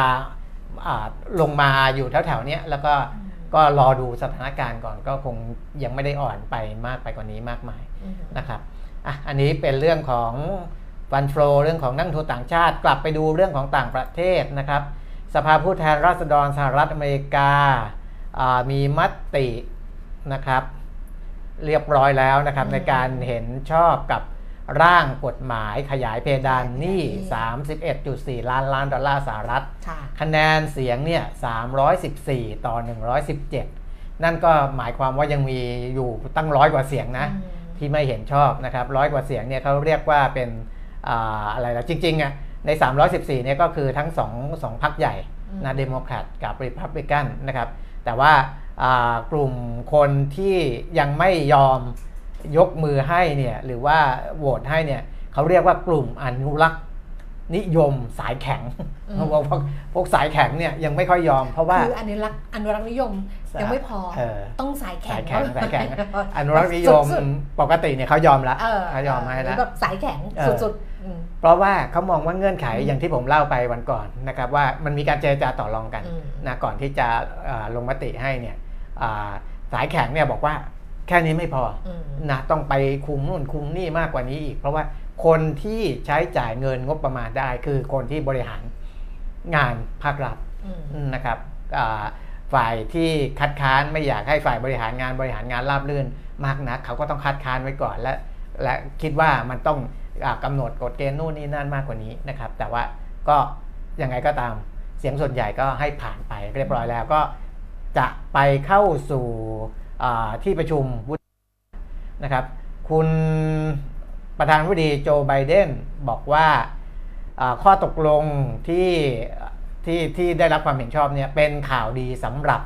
อ่าลงมาอยู่แถวๆเนี้ยแล้วก็ก็รอดูสถานการณ์ก่อนก็คงยังไม่ได้อ่อนไปมากไปกว่านี้มากมายอืมนะครับอะอันนี้เป็นเรื่องของฟันโฟเรื่องของนักลงทุนต่างชาติ กลับไปดูเรื่องของต่างประเทศนะครับ สภาผู้แทนราษฎรสหรัฐอเมริกาอ่ามีมตินะครับ เรียบร้อยแล้วนะครับอืมในการเห็นชอบกับ ร่างกฎหมายขยายเพดานหนี้อืม31.4 ล้านล้านดอลลาร์สหรัฐค่ะคะแนนเสียงเนี่ย 314 ต่อ 117 นั่นก็หมายความว่ายังมีอยู่ตั้งร้อยกว่าเสียงนะอืมที่ไม่เห็นชอบนะครับร้อยกว่าเสียงเนี่ยเขาเรียกว่าเป็นอ่าอะไรล่ะจริงๆอะใน 314 เนี่ยก็คือทั้งสองสองพรรคใหญ่อืมนะเดโมแครตกับริพับลิกันนะครับ แต่ว่าอ่ากลุ่มคนที่ยังไม่ยอม ยกมือให้เนี่ยหรือว่าโหวตให้เนี่ยเขาเรียกว่ากลุ่มอนุรักษ์นิยมสายแข็งอืมเพราะว่าพวกพวกสายแข็งเนี่ยยังไม่ค่อยยอม เพราะว่าคืออนุรักษ์อนุรักษ์นิยมสายยังไม่พอเออต้องสายแข็สางยแข็งสายแข็งเอนุรักษ์นิยมสุดปกติเนี่ยเขายอมละๆเออเขายอมให้แล้วแบบสายแข็งเออสุดๆอืมเพราะว่าเขามองว่าเงื่อนไขอย่างที่ผมเล่าไปวันก่อนนะครับว่ามันมีการเจรจาต่อรองกันอืมนะก่อนที่จะเอ่อลงมติให้เนี่ยอ่าสายแข็งเนี่ยบอกว่า แค่นี้ไม่พออืมนะต้องไปคุมนู่นคุมนี่มากกว่านี้อีก เพราะว่าคนที่ใช้จ่ายเงินงบประมาณได้ คือคนที่บริหารงานภาครัฐอืมนะครับอ่าฝ่ายที่คัดค้านไม่อยากให้ฝ่ายบริหารงานบริหารงานราบรื่นมากนัก เขาก็ต้องคัดค้านไว้ก่อนและและคิดว่ามันต้องอากำหนดกฎเกณฑ์นู่นนี่นั่นมากกว่านี้นะครับ แต่ว่าก็ยังไงก็ตามเสียงส่วนใหญ่ก็ให้ผ่านไปเรียบร้อยแล้วก็จะไปเข้าสู่อ่า ที่ประชุมวุฒินะครับ คุณประธานาธิบดีโจไบเดนบอกว่าอ่าข้อตกลงที่ที่ที่ได้รับความเห็นชอบเนี่ยเป็นข่าวดีสำหรับ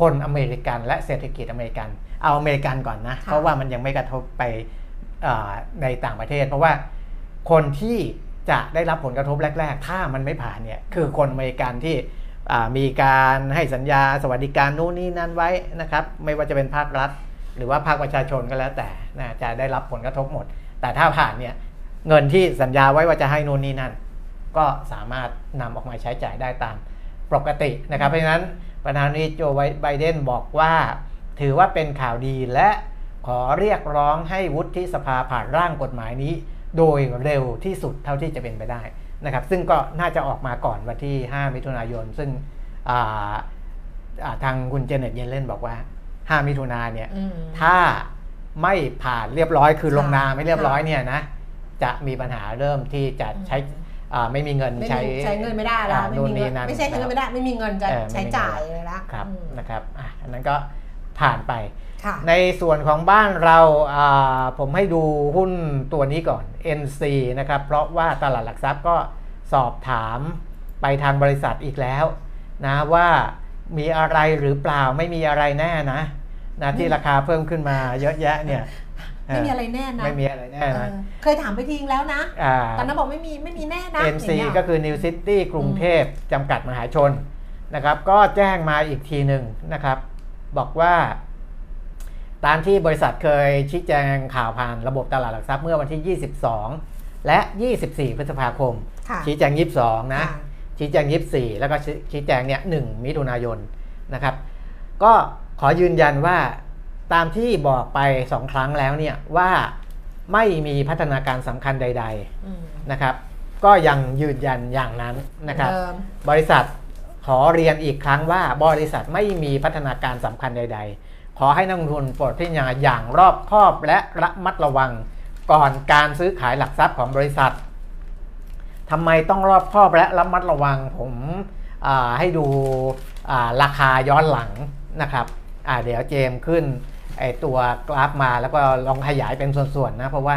คนอเมริกันและเศรษฐกิจอเมริกัน เอาอเมริกันก่อนนะค่ะเพราะว่ามันยังไม่กระทบไปอ่าในต่างประเทศ เพราะว่าคนที่จะได้รับผลกระทบแรก ๆ ถ้ามันไม่ผ่านเนี่ยคือคนอเมริกันที่อ่า มีการให้สัญญาสวัสดิการนู่นนี่นั่นไว้นะครับ ไม่ว่าจะเป็นภาครัฐ หรือว่าภาคประชาชนก็แล้วแต่นะจะได้รับผลกระทบหมด แต่ถ้าผ่านเนี่ยเงินที่สัญญาไว้ว่าจะให้นู่นนี่นั่น ก็สามารถนำออกมาใช้จ่ายได้ตามปกตินะครับ เพราะฉะนั้นประธานาธิบดีโจไบเดนบอกว่าถือว่าเป็นข่าวดีและขอเรียกร้องให้วุฒิสภาผ่านร่างกฎหมายนี้ โดยเร็วที่สุดเท่าที่จะเป็นไปได้ นะครับซึ่งก็น่าจะออกมาก่อนวันที่ 5 มิถุนายน ซึ่งอ่าอ่าทางคุณเจเน็ตเยนเล่นบอกว่า 5 มิถุนาเนี่ยอืมถ้าไม่ผ่านเรียบร้อยคือค่ะลงนามไม่เรียบร้อยค่ะเนี่ยนะจะมีปัญหาเริ่มที่จะใช้อ่าไม่มีเงินไม่ใช้มีใช้เงินไม่ได้แล้วอ่าไม่นู่นมีนี่เงินนั่นไม่ใช่ใช้เงินไม่ได้ ไม่มีเงินจะเออไม่มีใช้จ่ายเลยละครับอืมนะครับอะอันนั้นก็ผ่านไปค่ะ ในส่วนของบ้านเราอ่าผมให้ดูหุ้นตัวนี้ก่อน NC นะครับ เพราะว่าตลาดหลักทรัพย์ก็สอบถามไปทางบริษัทอีกแล้วนะว่ามีอะไรหรือเปล่าไม่มีอะไรแน่นะนะที่ราคาเพิ่มขึ้นมาเยอะแยะเนี่ยไม่มีอะไรแน่นะไม่มีอะไรแน่เอนะอเคยถามไปทีแล้วนะอ่าตอนนั้นบอกไม่มีไม่มีแน่นะ NC อย่างเงี้ยก็คือ New City กรุงเทพจำกัดมหาชนนะครับ ก็แจ้งมาอีกทีหนึ่งนะครับ บอกว่า ตามที่บริษัทเคยชี้แจงข่าวผ่านระบบตลาดหลักทรัพย์เมื่อวันที่ 22 และ 24 พฤษภาคมค่ะชี้แจง 22นะค่ะชี้แจง 24 แล้วก็ชี้แจงเนี่ย 1 มิถุนายนนะครับ ก็ขอยืนยันว่าตามที่บอกไป 2 ครั้งแล้วเนี่ยว่าไม่มีพัฒนาการสำคัญใดๆอืมนะครับ ก็ยังยืนยันอย่างนั้นนะครับเดิมบริษัทขอเรียนอีกครั้งว่าบริษัทไม่มีพัฒนาการสำคัญใด ๆ ขอให้นักลงทุนโปรดพิจารณาอย่างรอบคอบและระมัดระวังก่อนการซื้อขายหลักทรัพย์ของบริษัททำไมต้องรอบคอบและระมัดระวังผมให้ดูราคาย้อนหลังนะครับเดี๋ยวเจมขึ้นไอตัวกราฟมาแล้วก็ลองขยายเป็นส่วนๆนะ เพราะว่า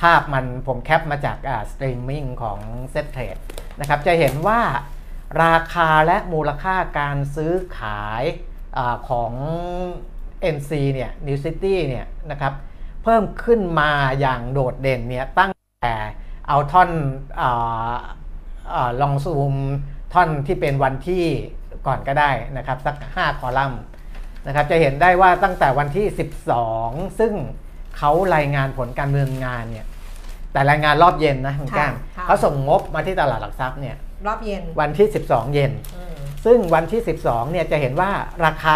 ภาพมันผม cap มาจากสตรีมมิ่งของ s e t t r a d e นะครับจะเห็นว่าราคาและมูลค่าการซื้อขายอของ NC เนี่ย New City เนี่ยนะครับเพิ่มขึ้นมาอย่างโดดเด่นเนี่ยตั้งแต่เอาท่อนอาอาลองซูมท่อนที่เป็นวันที่ก่อนก็ได้นะครับสัก 5 คอลัมน์นะครับจะเห็นได้ว่าตั้งแต่วันที่ 12 ซึ่งเขารายงานผลการดำเนินงานเนี่ยแต่รายงานรอบเย็นนะคุณแก้มค่ะเขาส่งงบมาที่ตลาดหลักทรัพย์เนี่ยรอบเย็นวันที่ 12 เย็นอืมซึ่งวันที่ 12เนี่ยจะเห็นว่าราคา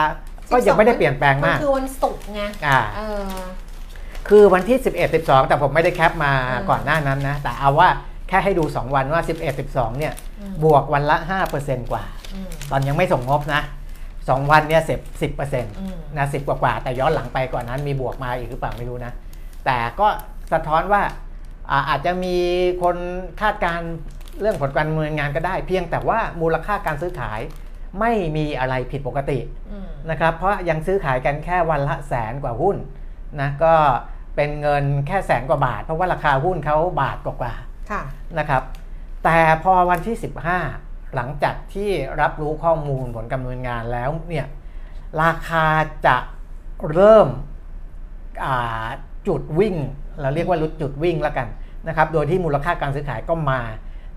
ก็ยังไม่ได้เปลี่ยนแปลงมากนคือวันศุกร์ไงอ่าเออคือวันที่ 11 12 แต่ผมไม่ได้แคปมาอืมก่อนหน้านั้นนะ แต่เอาว่าแค่ให้ดู 2 วันว่า 11 12 เนี่ยอืมบวกวันละ 5%กว่าอืมตอนยังไม่ส่งงบนะ2วันเนี่ย10 10%นอืมะ10กว่ากว่าๆแต่ย้อนหลังไปก่อนนั้นมีบวกมาอีกหรือเปล่าไม่รู้นะ แต่ก็สะท้อนว่าอ่าอาจจะมีคนคาดการณ์เรื่องผลการดำเนินงานก็ได้ เพียงแต่ว่ามูลค่าการซื้อขายไม่มีอะไรผิดปกติอืม นะครับเพราะยังซื้อขายกันแค่วันละแสนกว่าหุ้นนะก็เป็นเงินแค่แสนกว่าบาท เพราะว่าราคาหุ้นเขาบาทกว่าค่ะๆนะครับแต่พอวันที่ 15 หลังจากที่รับรู้ข้อมูลผลการดำเนินงานแล้วเนี่ยราคาจะเริ่มอ่าจุดวิ่ง เราเรียกว่ารุดจุดวิ่งแล้วกันนะครับ โดยที่มูลค่าการซื้อขายก็มา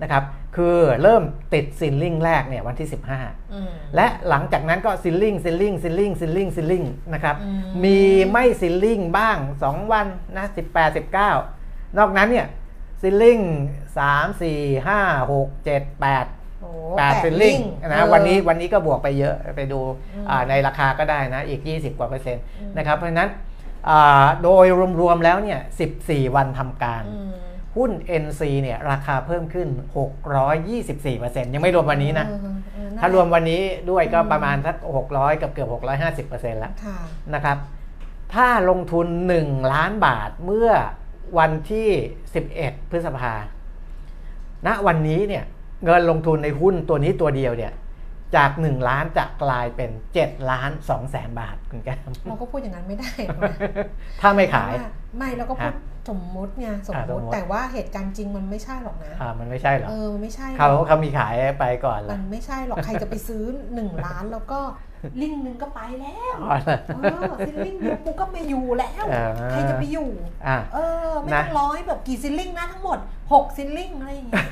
นะครับ คือเริ่มติด ceiling แรกเนี่ยวันที่ 15อืมและหลังจากนั้นก็ ceiling ceiling ceiling ceiling ceiling นะครับอืมมีไม่ ceiling บ้าง 2 วันนะ18 19 นอกนั้นเนี่ยซิลลิง3 4 5 6 7 8โอ้8ซิลลิงเอนะอวันนี้วันนี้ก็บวกไปเยอะไปดูอืมอ่าในราคาก็ได้นะอีก 20 กว่าเปอร์เซ็นต์อืมนะครับเพราะฉะนั้นอ่าโดยรวมๆแล้วเนี่ย 14 วันทำการอืม หุ้น NC เนี่ยราคาเพิ่มขึ้น 624%ยังไม่รวมวันนี้นะเออเออนั่นแหละถ้ารวมวันนี้ด้วยก็อืมประมาณสัก600 กับเกือบ 650%แล้วค่ะนะครับ ถ้าลงทุน 1 ล้านบาทเมื่อวันที่ 11 พฤษภาณวันนี้เนี่ยเงินลงทุนในหุ้นตัวนี้ตัวเดียวเนี่ยจาก 1 ล้านจะกลายเป็น 7 ล้าน2แสนบาทคุณแก้มเราก็พูดอย่างนั้นไม่ได้หรอกนะถ้าไม่ขายเพระว่ไม่เราก็พูดฮะ สมมุติไงสมอ่าสมุมติมุติแต่ว่าเหตุการณ์จริงมันไม่ใช่หรอกนะอ่ามันไม่ใช่เหรอเออมันไม่ใช่หรอกเขาเขามีขายไปก่อนมัแล้วนไม่ใช่หรอกใครจะไปซื้อหนึ่งล้านแล้วก็ลิงก์หนึ่งก็ไปแล้วอ๋อเหรอเออซิลลิงก์เดียวกูก็ไม่อยู่แล้วเออใครจะไปอยู่อะเออไม่นะต้องร้อยแบบกี่ซิลลิงก์นะทั้งหมดหกซิลลิงก์อะไรอย่างเงี้ย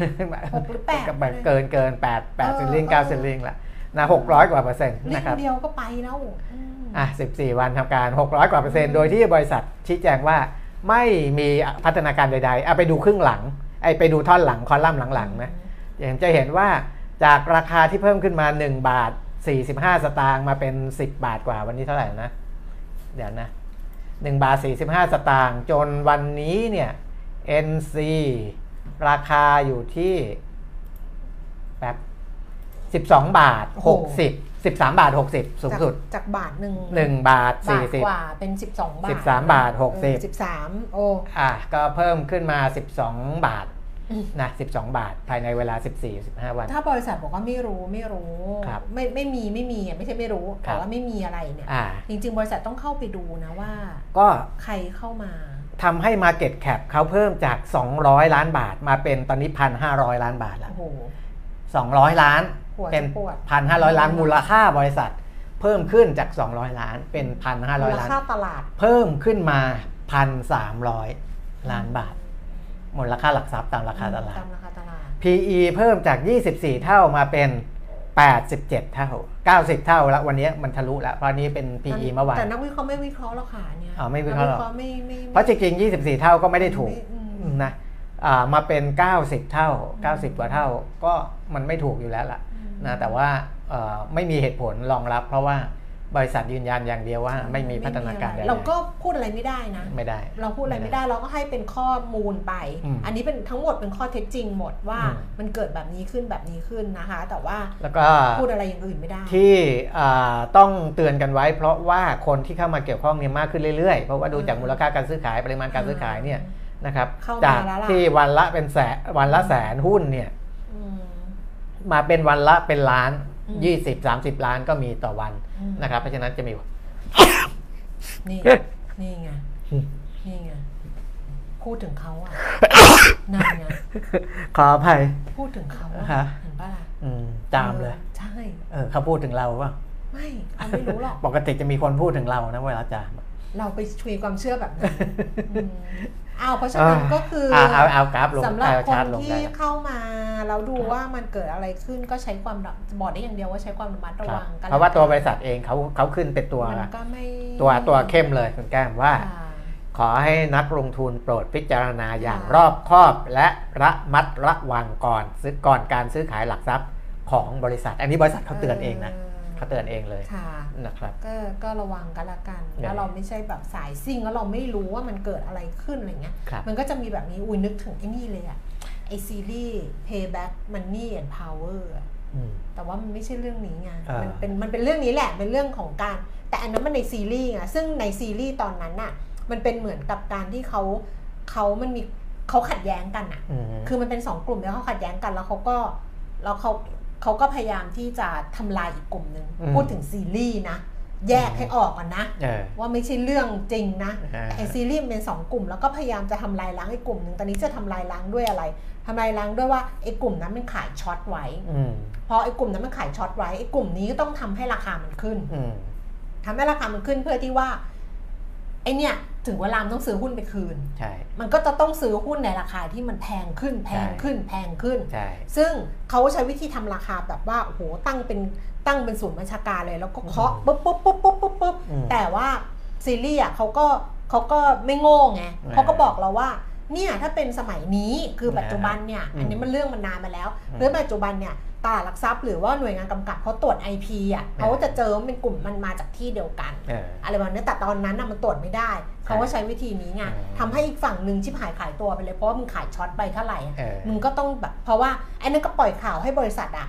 หกหรือแปดก็แบบเกินเกินแปดแปดเออซิลลิงเออเก้าซิลลิงละนะหกร้อยกว่าเปอร์เซ็นต์ลิงนะครับก์เดียวก็ไปแล้วอืมอะ14วันทำการ600กว่าเปอร์เซ็นต์โดยที่บริษัทชี้แจงว่า ไม่มีพัฒนาการใดๆเอาไปดูครึ่งหลังไอไปดูท่อนหลังคอลัมน์หลังๆนะอย่างจะเห็นว่าจากราคาที่เพิ่มขึ้นมา 1 บาท 45 สตางค์มาเป็น 10 บาทกว่าวันนี้เท่าไหร่นะ เดี๋ยวนะ 1 บาท 45 สตางค์จนวันนี้เนี่ย NC ราคาอยู่ที่แบบ 12 บาทโอ้โห60 13 บาท 60 สูงสุด จากจากบาทหนึ่ง1บาทบาท 40กว่าเป็น 12 บาท 13 บาท 60สิบสามโอ้อะก็เพิ่มขึ้นมา 12 บาทอืมนะ12 บาท ภายในเวลา 14-15 วัน ถ้าบริษัทบอกว่าไม่รู้ไม่รู้ครับไม่ไม่มีไม่มีอะไม่ใช่ไม่รู้ครัแต่บว่าไม่มีอะไรเนี่ยอ่าจริง ๆ บริษัทต้องเข้าไปดูนะว่า ก็ใครเข้ามาทำให้ Market Cap เขาเพิ่มจาก 200 ล้านบาทมาเป็นตอนนี้ 1,500 ล้านบาทแล้วโอ้โห200 ล้าน หัวเป็นจะปวด1,500ล้านมูลค่าบริษัท เพิ่มขึ้นจาก 200 ล้านเป็นมูล1,500ล้านค่าตลาด เพิ่มขึ้นมา1,300ล้านบาทมูลค่าหลักทรัพย์ตามราคาตลาดตามราคาตลาด PE เพิ่มจาก 24 เท่ามาเป็น 87 เท่า 90 เท่าแล้ววันนี้มันทะลุแล้ว เพราะนี้เป็น PE เมื่อวาน แต่นักวิเคราะห์ไม่วิเคราะห์หรอกค่ะเนี่ยอ๋อไม่วิเคราะห์หรอนักไม่ไม่เพราะจริงๆ24 เท่าก็ไม่ได้ถูกไม่อืมนะอ่ามาเป็น 90 เท่า 90 กว่าเท่า ก็มันไม่ถูกอยู่แล้วล่ะ นะแต่ว่าเอ่อไม่มีเหตุผลรองรับ เพราะว่าบริษัทยืนยันอย่างเดียวว่า ไม่มีพัฒนาการใดไม่มีๆอะไรเราก็พูดอะไรไม่ได้นะ ไม่ได้ เราพูดอะไรไม่ได้เราก็ให้เป็นข้อมูลไปอืมอันนี้เป็นทั้งหมดเป็นข้อเท็จจริงหมดว่าอืมมันเกิดแบบนี้ขึ้นแบบนี้ขึ้นนะคะ แต่ว่าแล้วก็พูดอะไรอย่างอื่นไม่ได้ ที่อ่าต้องเตือนกันไว้ เพราะว่าคนที่เข้ามาเกี่ยวข้องเนี่ยมากขึ้นเรื่อยๆ เพราะว่าดูจากมูลค่าการซื้อขายปริมาณการซื้อขายเนี่ยนะครับเข้ามาจากแล้วล่ะที่วันละเป็นแสนวันละแสนหุ้นเนี่ยอื มมาเป็นวันละเป็นล้านอืม20 30 ล้านก็มีต่อวันอืมนะครับ เพราะฉะนั้นจะมี นี่นี่ไงอืมนี่ไงพูดถึงเขาอะนั่นไงขออภัยพูดถึงเขาอะฮะเห็นปะล่ะอืมจามเลยออใช่เออเขาพูดถึงเราว่าไม่เขาไม่รู้หรอกปกติจะมีคนพูดถึงเรานะเวลาจามเราไปชุยความเชื่อแบบนั้นอืมอ้าวเพราะฉะนั้นก็คือออ่าเอาเอากราฟลงสำหรับเอาคชานร์ตลงที่ได้เข้ามาแล้วดูว่ามันเกิดอะไรขึ้นก็ใช้ความระบอกได้อย่างเดียวว่าใช้ความระมัดระครับวังกันเพราะว่าตัวบริษัทเองเขาเขาขึ้นเป็นตัวมันก็ไม่ตัวตัวเข้มเลยคุณแก้มว่าค่ะขอให้นักลงทุนโปรดพิจารณาอย่างค่ะรอบคอบ และระมัดระวังก่อนซื้อก่อนการซื้อขายหลักทรัพย์ของบริษัท อันนี้บริษัทเขาเตือนเองนะ เขาเตือนเองเลยค่ะนะครับก็ก็ระวังกันละกันใช่แล้วเราไม่ใช่แบบสายซิ่งแล้วเราไม่รู้ว่ามันเกิดอะไรขึ้นอะไรเงี้ยครับมันก็จะมีแบบนี้อุ้ยนึกถึงไอ้นี่เลยอะไอซีรีส์ Payback Money and Power อะอืมแต่ว่ามันไม่ใช่เรื่องนี้ไงอ่ามัมันเป็นมันเป็นเรื่องนี้แหละเป็นเรื่องของการ แต่อันนั้นมันในซีรีส์ไงซึ่งในซีรีส์ตอนนั้นน่ะมันเป็นเหมือนกับการที่เขาเขามันมีเขาขัดแย้งกันอะอืมคือมันเป็นสองกลุ่มแล้วเขาขัดแย้งกันแล้วเขาก็แล้วเขา เขาก็พยายามที่จะทำลายอีกกลุ่มหนึ่งอืมพูดถึงซีรีส์นะ แยกให้ออกก่อนนะเออว่าไม่ใช่เรื่องจริงนะอ่าแต่ไอซีรีส์มันเป็นสองกลุ่ม แล้วก็พยายามจะทำลายล้างไอ้กลุ่มหนึ่งตอนนี้จะทำลายล้างด้วยอะไรทำลายล้างด้วยว่าไอ้กลุ่มนั้นมันขายช็อตไว้อืมพอไอ้กลุ่มนั้นมันขายช็อตไว้ไอ้กลุ่มนี้ก็ต้องทำให้ราคามันขึ้นอืมทำให้ราคามันขึ้นเพื่อที่ว่า ไอเนี่ยถึงเวลามันต้องซื้อหุ้นไปคืน ใช่ มันก็จะต้องซื้อหุ้นในราคาที่มันแพงขึ้นแพงขึ้นแพงขึ้น ใช่ ซึ่งเขาใช้วิธีทำราคาแบบว่าโอ้โหตั้งเป็นตั้งเป็นศูนย์บัญชาการเลย แล้วก็เคาะปุ๊บปุ๊บปุ๊บปุ๊บปุ๊บปุ๊บอืมแต่ว่าซีรีส์อะเขาก็เขาก็ไม่โง่ไงอ่าเขาก็บอกเราว่าเนี่ยถ้าเป็นสมัยนี้คือปัจจุบันเนี่ยอืมอันนี้มันเรื่องมันนานมาแล้วอืมเรื่องปัจจุบันเนี่ย ตลาดหลักทรัพย์หรือว่าหน่วยงานกำกับเขาตรวจ IP อะเขาจะเจอว่าเป็นกลุ่มมันมาจากที่เดียวกันเอออะไรแบบนี้แต่ตอนนั้นน่ะมันตรวจไม่ได้ เขาก็ใช้วิธีนี้ไงอืมทำให้อีกฝั่งหนึ่งชิบหายขายตัวไปเลยเพราะว่ามึงขายช็อตไปเท่าไหร่อะเออมึงก็ต้องแบบเพราะว่าไอ้นั่นก็ปล่อยข่าวให้บริษัทอะ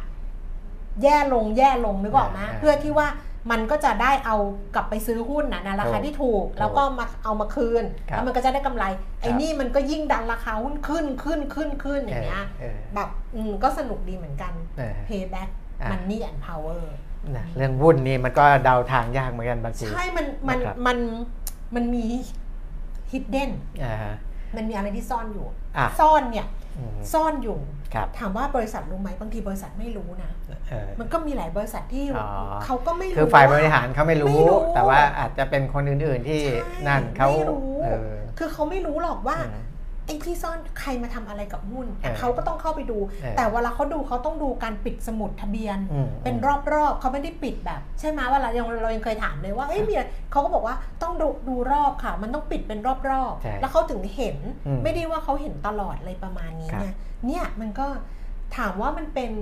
แย่ลงแย่ลงนึกออกไหมเออเพื่อที่ว่า มันก็จะได้เอากลับไปซื้อหุ้นนะนะราคาที่ถูก แล้วก็มาเอามาคืนครับแล้วมันก็จะได้กำไร ไอ้ครับนี่มันก็ยิ่งดันราคาหุ้นขึ้นขึ้นขึ้นขึ้นอย่างเงี้ยเออแบบอืมก็สนุกดีเหมือนกันเออ payback อะ money and power นะเรื่องหุ้นนี่มันก็เดาทางยากเหมือนกันบางทีใช่มันมันนะครับมันมันมี hidden อ่าฮะมันมีอะไรที่ซ่อนอยู่อะซ่อนเนี่ยอืม ซ่อนอยู่ครับถามว่าบริษัทรู้ไหมบางทีบริษัทไม่รู้นะเออมันก็มีหลายบริษัทที่อ๋อเขาก็ไม่รู้ คือฝ่ายบริหารเขาไม่รู้ไม่รู้แต่ว่าอาจจะเป็นคนอื่นๆที่ใช่นั่นเขาไม่รู้เออคือเขาไม่รู้หรอกว่าอืม ไอ้ที่ซ่อนใครมาทำอะไรกับหุ้นแต่เออเขาก็ต้องเข้าไปดูเออแต่เวลาเขาดูเขาต้องดูการปิดสมุดทะเบียนอืมเป็นรอบๆเขาไม่ได้ปิดแบบ ใช่ไหมว่าเรายังเรายังเคยถามเลยว่าเอ้ยมีอะไรเขาก็บอกว่าต้องดูดูรอบค่ะ มันต้องปิดเป็นรอบใช่ๆแล้วเขาถึงเห็นอืมไม่ได้ว่าเขาเห็นตลอดอะไรประมาณนี้ครับไงเนี่ยมันก็ถามว่ามันเป็น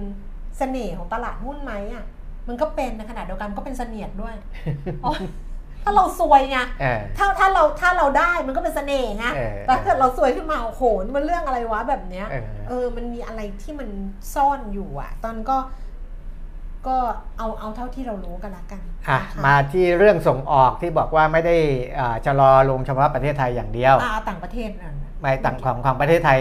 เสน่ห์ของตลาดหุ้นไหมอะมันก็เป็นในขณะเดียวกันก็เป็นเสนียดด้วยอ๋อ ถ้าเราซวยไงเออถ้าถ้าเราถ้าเราได้มันก็เป็นเสน่ห์ไงเออแต่ถ้าเกิดเราซวยขึ้นมาโอ้โหนี่มันเรื่องอะไรวะแบบเนี้ยเออเออ มันมีอะไรที่มันซ่อนอยู่อะ ตอนก็ก็เอาเอาเท่าที่เรารู้กันละกันอะนะคะมาที่เรื่องส่งออกที่บอกว่าไม่ได้อ่าชะลอลงเฉพาะประเทศไทยอย่างเดียวอ่าเอาต่างประเทศนั่นน่ะไม่ต่างของของประเทศไทย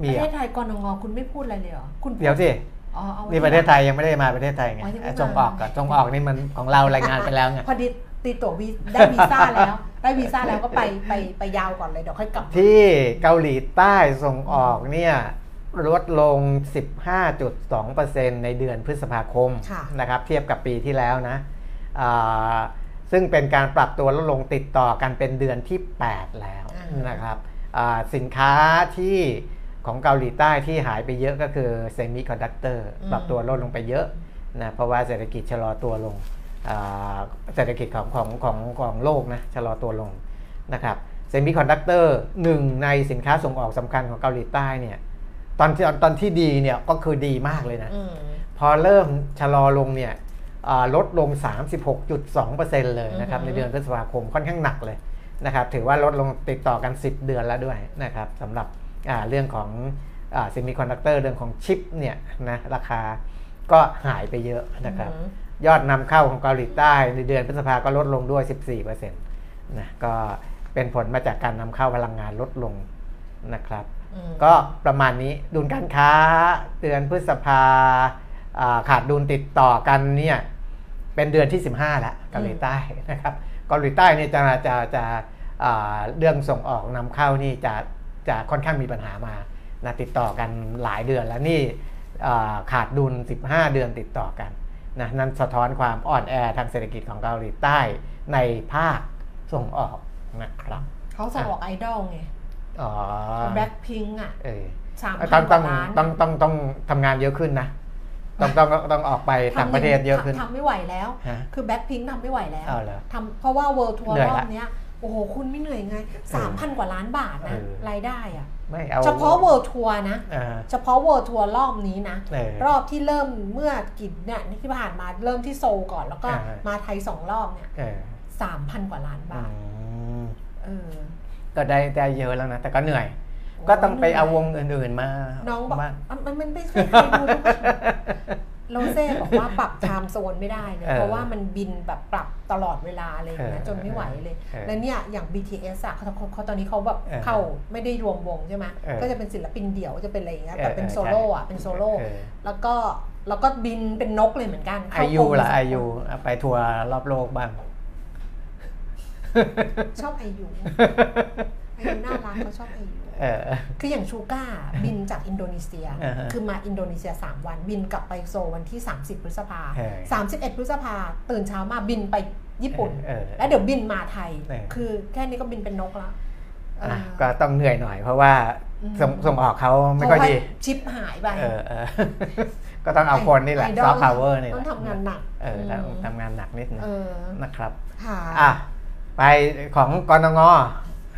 ปมีระเทอะศไทยกรงงคุณไม่พูดอะไรเลยเหรอคุณพูเดี๋ยวสิอ๋อเอาไว้นี่ประเทศไทยยังไม่ได้มาประเทศไทยไงอ๋อยังไม่อะมาส่งออกก่อนส่งออกนี่มันของเรารายงานไปแล้วไงพอดี ตีตั๋ววีได้วีซ่าแล้ว ได้วีซ่าแล้วก็ไปไปไปยาวก่อนเลยเดี๋ยวค่อยกลับ ที่เกาหลีใต้ส่งออกเนี่ยลดลง 15.2%ในเดือนพฤษภาคมค่ะนะครับเทียบกับปีที่แล้วนะอ่าซึ่งเป็นการปรับตัวลดลงติดต่อกันเป็นเดือนที่ 8 แล้วอ่านนะครับอ่าสินค้าที่ของเกาหลีใต้ที่หายไปเยอะก็คือเซมิคอนดักเตอร์ปรับตัวลดลงไปเยอะนะเพราะว่าเศรษฐกิจชะลอตัวลงอ่า เศรษฐกิจของของของของโลกนะชะลอตัวลงนะครับเซมิคอนดักเตอร์หนึ่งในสินค้าส่งออกสำคัญของเกาหลีใต้เนี่ยตอนที่ตอนที่ดีเนี่ยก็คือดีมากเลยนะอืมพอเริ่มชะลอลงเนี่ยอ่าลดลง 36.2%เลยนะครับอือฮึในเดือนพฤษภาคมค่อนข้างหนักเลยนะครับถือว่าลดลงติดต่อกัน 10 เดือนแล้วด้วยนะครับสำหรับอ่าเรื่องของเซมิคอนดักเตอร์เรื่องของชิปเนี่ยนะราคาก็หายไปเยอะนะครับอืม ยอดนำเข้าของเกาหลีใต้ในเดือนพฤษภาก็ลดลงด้วย 14%นะก็เป็นผลมาจากการนำเข้าพลังงานลดลงนะครับอืมก็ประมาณนี้ดุลการค้าเดือนพฤษภาอ่าขาดดุลติดต่อกันเนี่ยเป็นเดือนที่ 15 แล้วเกาหลีใต้นะครับเกาหลีใต้เนี่ยจะจะจะอ่าเรื่องส่งออกนำเข้านี่จะจะค่อนข้างมีปัญหามานะติดต่อกันหลายเดือนแล้วนี่อ่าขาดดุล 15 เดือนติดต่อกัน นะนั่นสะท้อนความอ่อนแอทางเศรษฐกิจของเกาหลีใต้ในภาคส่งออกนะครับเขาส่งออกไอดอลไงอ๋อแบ็คพิงอะเออสามต้พัอนงกต้อว่างล้านต้องต้องต้องทำงานเยอะขึ้นนะต้องต้องต้องออกไปต่างประเทศเยอะขึ้นทำไม่ไหวแล้วฮะคือแบ็คพิงทำไม่ไหวแล้วเอาเหรอทำเพราะว่าเวิลด์ทัวร์เหนื่อยรอละบเนี้ย โอ้โห คุณไม่เหนื่อยไงสามพันกว่าล้านบาทนะเออรายได้อะไม่เอาเฉพาะเวิลด์ทัวร์นะเออเฉพาะเวิลด์ทัวร์รอบนี้นะเออรอบที่เริ่มเมื่อกี้เนี่ยที่ผ่านมาเริ่มที่โซลก่อนแล้วก็อ่ามาไทยสองรอบเนี่ยเออสามพันกว่าล้านอืบาทมเออก็ได้ได้เยอะแล้วนะ แต่ก็เหนื่อย ก็ต้องไปเอาวงอื่นๆมา น้องบอกบ้างอะมันมันไม่ใช่ใครดูทุกคน โรเซ่บอกว่าปรับ time zone ไม่ได้เลยเออเพราะว่ามันบินแบบปรับตลอดเวลาอะไรอย่างเงี้ยเออจนไม่ไหวเลยเออแล้วเนี่ยอย่าง BTS อะเขาเขาเขาตอนนี้เขาแบบเออเข้าไม่ได้รวมวงใช่ไหมเออก็จะเป็นศิลปินเดี่ยวจะเป็นอะไรอย่างเงี้ยเออแต่เป็นเออโซโล่อะใช่เป็นโซโล่เออแล้วก็แล้วก็บินเป็นนกเลยเหมือนกันไอเข้ายูกรมล่ะสไอองคนยูไปทัวร์รอบโลกบ้าง ชอบไอยูไอยูน่ารักเขาชอบไอยูเออ คืออย่างชูก้าบินจากอินโดนีเซียอ่าฮะคือมาอินโดนีเซีย 3 วัน บินกลับไปโซลวันที่ 30 พฤษภาเออ31 พฤษภาตื่นเช้ามาบินไปญี่ปุ่นเออเออแล้วเดี๋ยวบินมาไทยเออคือแค่นี้ก็บินเป็นนกละเอออะก็ต้องเหนื่อยหน่อยเพราะว่าอืมส่งส่งออกเขาไม่ค่อยดีเพราะว่าชิปหายไปเออเออก็ต้องเอาคนนี่แหละไอดอล soft power นี่แหต้อละงทำงานหนักเออมทำงานหนักนิดนึงเออนะครับค่ะอะไปของกนง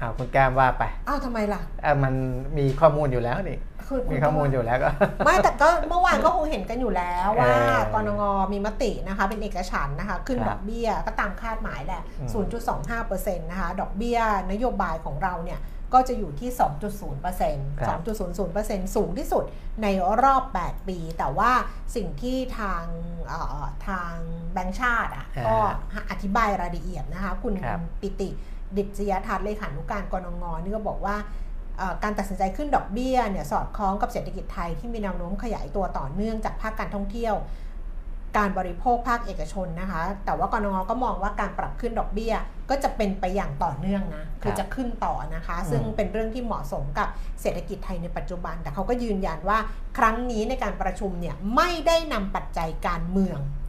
อ่าคุณแก้มว่าไปอ้าวทำไมล่ะเออมันมีข้อมูลอยู่แล้วนี่เขาคือคุณมีข้อมูลอยู่แล้วก็ไม่แต่ก็เมื่อวานก็คงเห็นกันอยู่แล้วว่าเออกนงมีมตินะคะเป็นเอกฉันท์นะคะขึ้นครับดอกเบี้ยก็ตามคาดหมายแหละอืม0.25%นะคะดอกเบี้ยนโยบายของเราเนี่ยก็จะอยู่ที่ 2.0% 2.00%สูงที่สุดในรอบ 8 ปี แต่ว่าสิ่งที่ทางเอ่อทางแบงก์ชาติอะอ่าก็อธิบายรายละเอียดนะคะคุณครับปิติ ดิษยทัศน์เลขานุการกรงงนี่ก็บอกว่าเอ่อการตัดสินใจขึ้นดอกเบี้ยเนี่ยสอดคล้องกับเศรษฐกิจไทยที่มีแนวโน้มขยายตัวต่อเนื่องจากภาคการท่องเที่ยว การบริโภคภาคเอกชนนะคะ แต่ว่ากรงงก็มองว่าการปรับขึ้นดอกเบี้ยก็จะเป็นไปอย่างต่อเนื่องนะคือจะขึ้นต่อนะคะ ซึ่งเป็นเรื่องที่เหมาะสมกับเศรษฐกิจไทยในปัจจุบัน แต่เขาก็ยืนยันว่าครั้งนี้ในการประชุมเนี่ยไม่ได้นำปัจจัยการเมืองอืม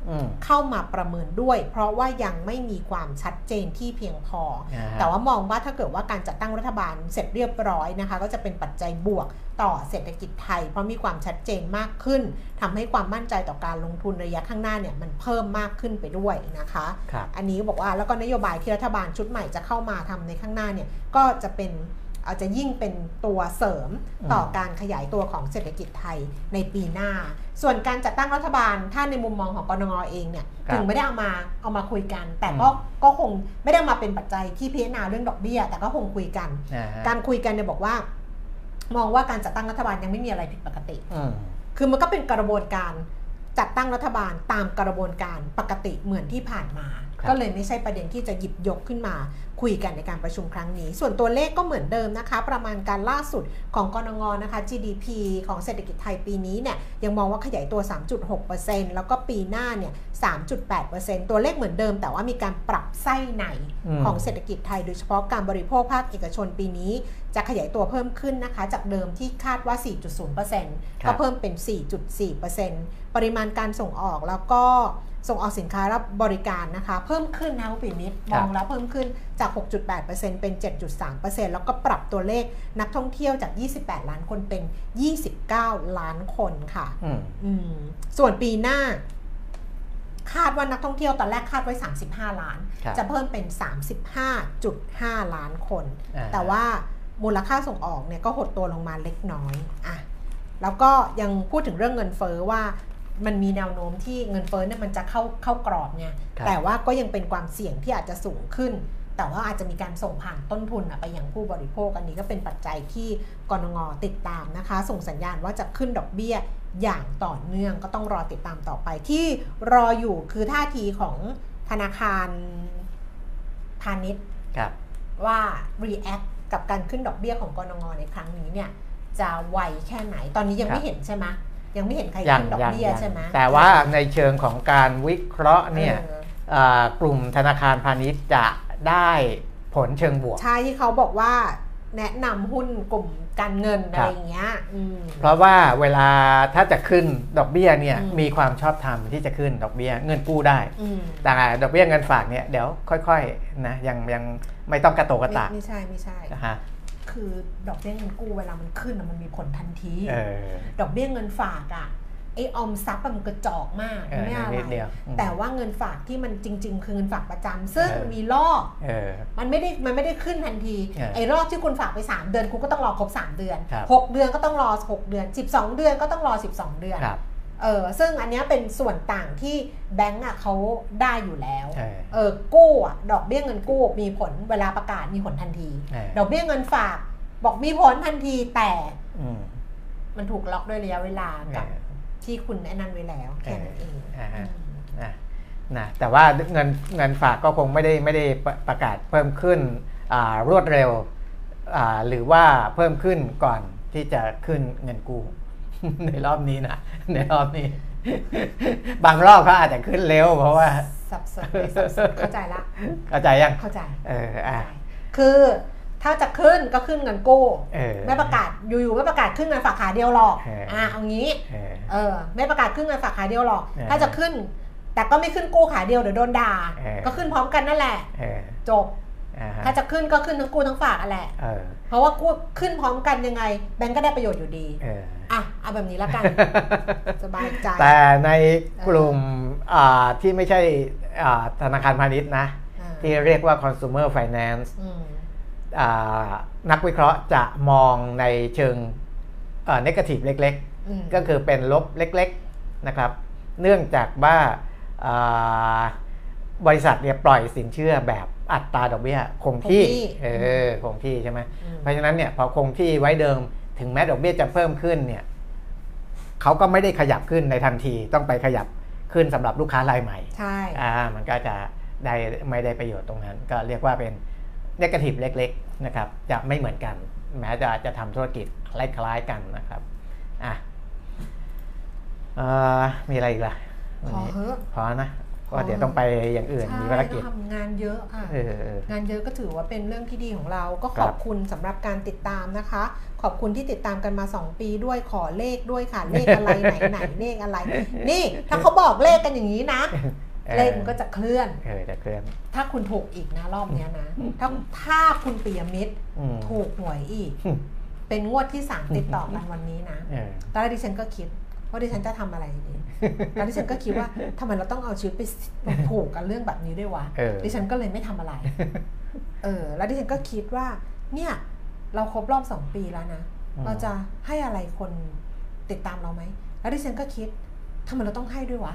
เข้ามาประเมินด้วย เพราะว่ายังไม่มีความชัดเจนที่เพียงพออ่าฮะแต่ว่ามองว่าถ้าเกิดว่าการจัดตั้งรัฐบาลเสร็จเรียบร้อยนะคะ ก็จะเป็นปัจจัยบวกต่อเศรษฐกิจไทย เพราะมีความชัดเจนมากขึ้นทำให้ความมั่นใจต่อการลงทุนระยะข้างหน้าเนี่ยมันเพิ่มมากขึ้นไปด้วยนะคะครับอันนี้บอกว่าแล้วก็นโยบายที่รัฐบาลชุดใหม่จะเข้ามาทำในข้างหน้าเนี่ยก็จะเป็น อาจจะยิ่งเป็นตัวเสริมต่ออมการขยายตัวของเศรษฐกิจไทยในปีหน้า ส่วนการจัดตั้งรัฐบาลถ้าในมุมมองของกรงเองเนี่ยครับถึงไม่ได้เอามาเอามาคุยกัน แต่อืมก็ก็คงไม่ได้มาเป็นปัจจัยที่พิจารณาเรื่องดอกเบี้ย แต่ก็คงคุยกันอ่าฮะการคุยกันเนี่ยบอกว่า มองว่าการจัดตั้งรัฐบาลยังไม่มีอะไรผิดปกติอืมคือมันก็เป็นกระบวนการจัดตั้งรัฐบาลตามกระบวนการปกติเหมือนที่ผ่านมาครับ ก็เลยไม่ใช่ประเด็นที่จะหยิบยกขึ้นมาคุยกันในการประชุมครั้งนี้ ส่วนตัวเลขก็เหมือนเดิมนะคะ ประมาณการล่าสุดของกรงงนะคะ GDP ของเศรษฐกิจไทยปีนี้เนี่ยยังมองว่าขยายตัว 3.6%แล้วก็ปีหน้าเนี่ย 3.8%ตัวเลขเหมือนเดิม แต่ว่ามีการปรับไส้ในอืมของเศรษฐกิจไทยโดยเฉพาะการบริโภคภาคเอกชนปีนี้ จะขยายตัวเพิ่มขึ้นนะคะ จากเดิมที่คาดว่า 4.0%ครัก็บเพิ่มเป็น 4.4%ปริมาณการส่งออกแล้วก็ ส่งออกสินค้าและบริการนะคะ เพิ่มขึ้นนะคุณปิมิตรมองแล้วเพิ่มขึ้นจาก 6.8%เป็น 7.3%แล้วก็ปรับตัวเลขนักท่องเที่ยวจาก 28 ล้านคนเป็น 29 ล้านคนค่ะอืมอืมส่วนปีหน้า คาดว่านักท่องเที่ยวตอนแรกคาดไว้ 35 ล้านครับจะเพิ่มเป็น 35.5 ล้านคนอ่าแต่ว่ามูลค่าส่งออกเนี่ยก็หดตัวลงมาเล็กน้อยอะแล้วก็ยังพูดถึงเรื่องเงินเฟ้อว่า มันมีแนวโน้มที่เงินเฟ้อเนี่ยมันจะเข้าเข้ากรอบไงครับแต่ว่าก็ยังเป็นความเสี่ยงที่อาจจะสูงขึ้น แต่ว่าอาจจะมีการส่งผ่านต้นทุนอะไปยังผู้บริโภคอันนี้ก็เป็นปัจจัยที่กรงงติดตามนะคะ ส่งสัญญาณว่าจะขึ้นดอกเบี้ยอย่างต่อเนื่องก็ต้องรอติดตามต่อไปที่รออยู่คือท่าทีของธนาคารพาณิชย์ครับว่า react กับการขึ้นดอกเบี้ยของกรงงในครั้งนี้เนี่ยจะไวแค่ไหนตอนนี้ยังครับไม่เห็นใช่ไหม ยังไม่เห็นใครยังขึ้นดอกยังเบี้ยยังใช่ไหมแต่ว่าในเชิงของการวิเคราะห์เนี่ยอออ่ากลุ่มธนาคารพาณิชย์จะได้ผลเชิงบวก ใช่ที่เขาบอกว่าแนะนำหุ้นกลุ่มการเงินคอะรับไรอย่างเงี้ยอืมเพราะว่าเวลาถ้าจะขึ้นดอกเบี้ยเนี่ยอืมมีความชอบธรรมที่จะขึ้นดอกเบี้ยเงินกู้ได้อืมแต่ดอกเบี้ยเงินฝากเนี่ยเดี๋ยวค่อยๆนะยังยังไม่ต้องกระโตกกระไม่ตากไม่ใช่ไม่ใช่นะฮะ คือดอกเบี้ยเงินกู้เวลามันขึ้นอะมันมีผลทันทีเออดอกเบี้ยเงินฝากอะไอออมทรัพย์อะมันกระจอกมากเออไม่อะไรนิดเดียวอืมแต่ว่าเงินฝากที่มันจริง ๆ คือเงินฝากประจำซึ่งเออมีลอกเออมันไม่ได้มันไม่ได้ขึ้นทันทีเออไอ้รอบที่คุณฝากไป 3 เดือนคุณก็ต้องรอครบ 3 เดือนครับ6เดือนก็ต้องรอ 6 เดือน 12 เดือนก็ต้องรอ 12 เดือนครับ เออซึ่งอันเนี้ยเป็นส่วนต่างที่แบงก์อะเขาได้อยู่แล้วเออเออกู้อะดอกเบี้ยเงินกู้มีผลเวลาประกาศมีผลทันทีเออดอกเบี้ยเงินฝาก บอกมีผลทันทีแต่อืมมันถูกล็อกด้วยระยะเวลาเอกับอที่คุณแนะนำไว้แล้วแค่นั้นเองอ่าฮะอืมนะนะแต่ว่าเงินเงินฝากก็คงไม่ได้ไม่ได้ประประกาศเพิ่มขึ้นอ่ารวดเร็วอ่าหรือว่าเพิ่มขึ้นก่อนที่จะขึ้นเงินกู้ ในรอบนี้นะในรอบนี้ บางรอบเขาอาจจะขึ้นเร็ว เพราะว่าสับสนไม่สับสนเข้าใจละเข้าใจยังเข้าใจเอออะคือถ้าจะขึ้นก็ขึ้นเงินกู้เออไม่ประกาศอยู่ๆไม่ประกาศขึ้นเงินฝากขาเดียวหรอกเอออ่อ่าเอางี้เออเออไม่ประกาศขึ้นเงินฝากขาเดียวหรอกเออถ้าจะขึ้น แต่ก็ไม่ขึ้นกู้ขาเดียวเดี๋ยวโดนด่าเออก็ขึ้นพร้อมกันนั่นแหละเออจบอ่าฮะ ถ้าจะขึ้นก็ขึ้นทั้งกู้ทั้งฝากอะแหละเออเพราะว่ากู้ขึ้นพร้อมกันยังไง แบงก์ก็ได้ประโยชน์อยู่ดีเอออะเอาแบบนี้ละกัน สบายใจ แต่ในกลุ่มอ่าที่ไม่ใช่อ่าธนาคารพาณิชย์นะอ่าที่เรียกว่า consumer finance อืมอ่านักวิเคราะห์จะมองในเชิงเอ่อ negative เล็กอืมๆก็คือเป็นลบเล็กๆนะครับ เนื่องจากว่าอ่าบริษัทเนี่ยปล่อยสินเชื่อแบบ อัตราดอกเบี้ยคงที่คงที่เออคงที่ใช่ไหมอืมเพราะฉะนั้นเนี่ยพอคงที่ไว้เดิมถึงแม้ดอกเบี้ยจะเพิ่มขึ้นเนี่ยเขาก็ไม่ได้ขยับขึ้นในทันทีต้องไปขยับขึ้นสำหรับลูกค้ารายใหม่ใช่อ่ามันก็จะได้ไม่ได้ประโยชน์ตรงนั้น ก็เรียกว่าเป็นเนกาทีฟเล็กๆนะครับจะไม่เหมือนกัน แม้จะจะทำธุรกิจคล้ายๆกันนะครับอะเอ่อมีอะไรอีกล่ะพวันอนี้เถอะพอนะพอ ก็เดี๋ยวต้องไปอย่างอื่นใช่มีภารกิจทำงานเยอะค่ะเออเอองานเยอะก็ถือว่าเป็นเรื่องที่ดีของเรา ก็คขรัอบบคุณสำหรับการติดตามนะคะ ขอบคุณที่ติดตามกันมา 2 ปีด้วยขอเลขด้วยค่ะ เลขอะไรไหนไหนเลขอะไร นี่ถ้าเขาบอกเลขกันอย่างนี้นะออเลขมันก็จะเคลื่อนเออจะเคลื่อน ถ้าคุณถูกอีกนะรอบเนี้ยนะ ถ้าถ้าคุณปิยมิตรอืมถูกหวยอีก เป็นงวดที่สามติดต่อกันวันนี้นะเออตอนแรกดิฉันก็คิด ว่าดิฉันจะทำอะไรดีตอนดิฉันก็คิดว่าทำไมเราต้องเอาชีวิตไปผูกกับเรื่องแบบนี้ด้วยวะเออดิฉันก็เลยไม่ทำอะไร เออ แล้วดิฉันก็คิดว่า เนี่ย เราครบรอบสองปีแล้วนะอืมเราจะให้อะไรคนติดตามเราไหม แล้วดิฉันก็คิดทำไมเราต้องให้ด้วยวะ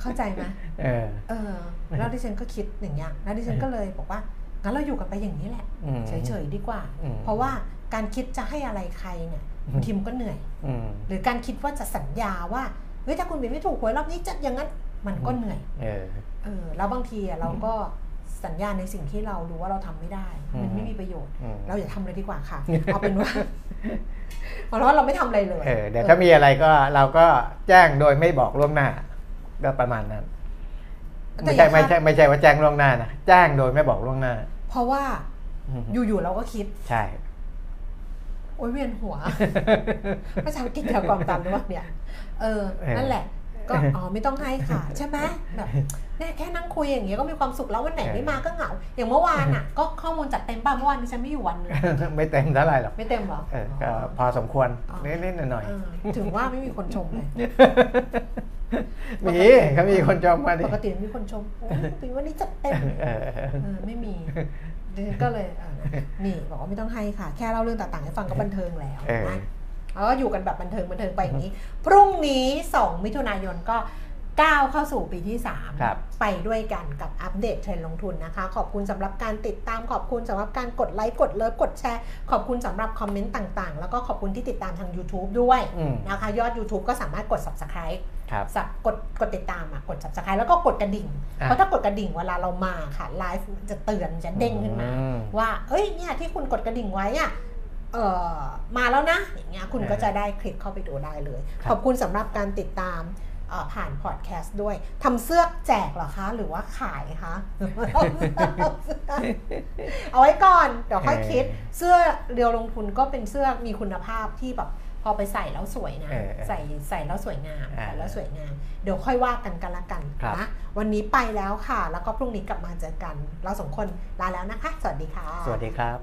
เข้าใจไหมเออ เออ แล้วดิฉันก็คิดอย่างเงี้ย แล้วดิฉันก็เลยบอกว่า งั้นเราอยู่กันไปอย่างนี้แหละอืมเฉยๆดีกว่าอืมเพราะว่าการคิดจะให้อะไรใครเนี่ย บางทีมันก็เหนื่อยอืมหรือการคิดว่าจะสัญญาว่าเฮ้ยถ้าคุณบินไม่ถูกหวยรอบนี้จะอย่างนั้นมันก็เหนื่อยเออเออแล้วบางทีอะเราก็สัญญาในสิ่งที่เรารู้ว่าเราทำไม่ได้ มันไม่มีประโยชน์อืมเราอย่าทำเลยดีกว่าค่ะ เอาเป็นว่า เพราะว่าเราไม่ทำอะไรเลยเออเดี๋ยวถ้ามีอะไรก็เราก็แจ้งโดยไม่บอกล่วงหน้า ก็ประมาณนั้นแต่ไม่อใช่ย่าไม่คาดใช่ไม่ใช่ว่าแจ้งล่วงหน้านะแจ้งโดยไม่บอกล่วงหน้า เพราะว่าอืมอยู่ๆเราก็คิด ใช่ โอ๊ยเวียนหัวภาษาอังกฤษเกี่ยวกับตันหรือว่าเนี่ย เออ นั่นแหละ ก็อ๋อไม่ต้องให้ค่ะ ใช่ไหมแบบเนี่ยแค่นั่งคุยอย่างเงี้ยก็มีความสุขแล้ววันไหนไม่มาก็เหงา อย่างเมื่อวานอะ ก็ข้อมูลจัดเต็มป่ะเมื่อวานดิฉันไม่อยู่วันหนึงไม่เต็มเท่าไหร่หรอกไม่เต็มเหรอเออก็พอสมควรอ๋อนิดๆหน่อยเออถึงว่าไม่มีคนชมเลยๆมีเขามีคนจองมาดิปกติมีคนชมโอ้ยปีวันนี้จัดเต็มเออเออไม่มี ดิฉันก็เลยเออนะนี่บอกว่าไม่ต้องให้ค่ะ แค่เล่าเรื่องต่างๆให้ฟังก็บันเทิงแล้วเออนะแล้วก็อยู่กันแบบบันเทิงบันเทิงไปอย่างนี้ พรุ่งนี้ 2 มิถุนายนก็ ก้าวเข้าสู่ปีที่ครับ3ไปด้วยกันกับอัปเดตเทรนด์ลงทุนนะคะ ขอบคุณสำหรับการติดตามขอบคุณสำหรับการกดไลค์กด love กดแชร์ ขอบคุณสำหรับคอมเมนต์ต่างๆ แล้วก็ขอบคุณที่ติดตามทาง YouTube ด้วยอืมนะคะ ยอด YouTube ก็สามารถกด subscribe ครับสับกดกดติดตามอะกด subscribe แล้วก็กดกระดิ่งอะเพราะถ้ากดกระดิ่งเวลาเรามาค่ะไลฟ์จะเตือนจะเด้งขึ้นมาอืมว่าเอ้ยเนี่ยที่คุณกดกระดิ่งไว้อะเออมาแล้วนะอย่างเงี้ยคุณเออก็จะได้คลิกเข้าไปดูได้เลยครับขอบคุณสำหรับการติดตามเอ่อ ผ่านพอดแคสต์ด้วยทำเสื้อแจกเหรอคะ หรือว่าขายคะเอาไว้ก่อน เดี๋ยวค่อยคิดเสื้อเรียวลงทุนก็เป็นเสื้อมีคุณภาพที่แบบพอไปใส่แล้วสวยนะเออเออใส่ใส่แล้วสวยงามอ่าใส่แล้วสวยงาม เดี๋ยวค่อยว่ากันกันละกันครับนะวันนี้ไปแล้วค่ะ แล้วก็พรุ่งนี้กลับมาเจอกัน เราสองคนลาแล้วนะคะ สวัสดีค่ะ สวัสดีครับ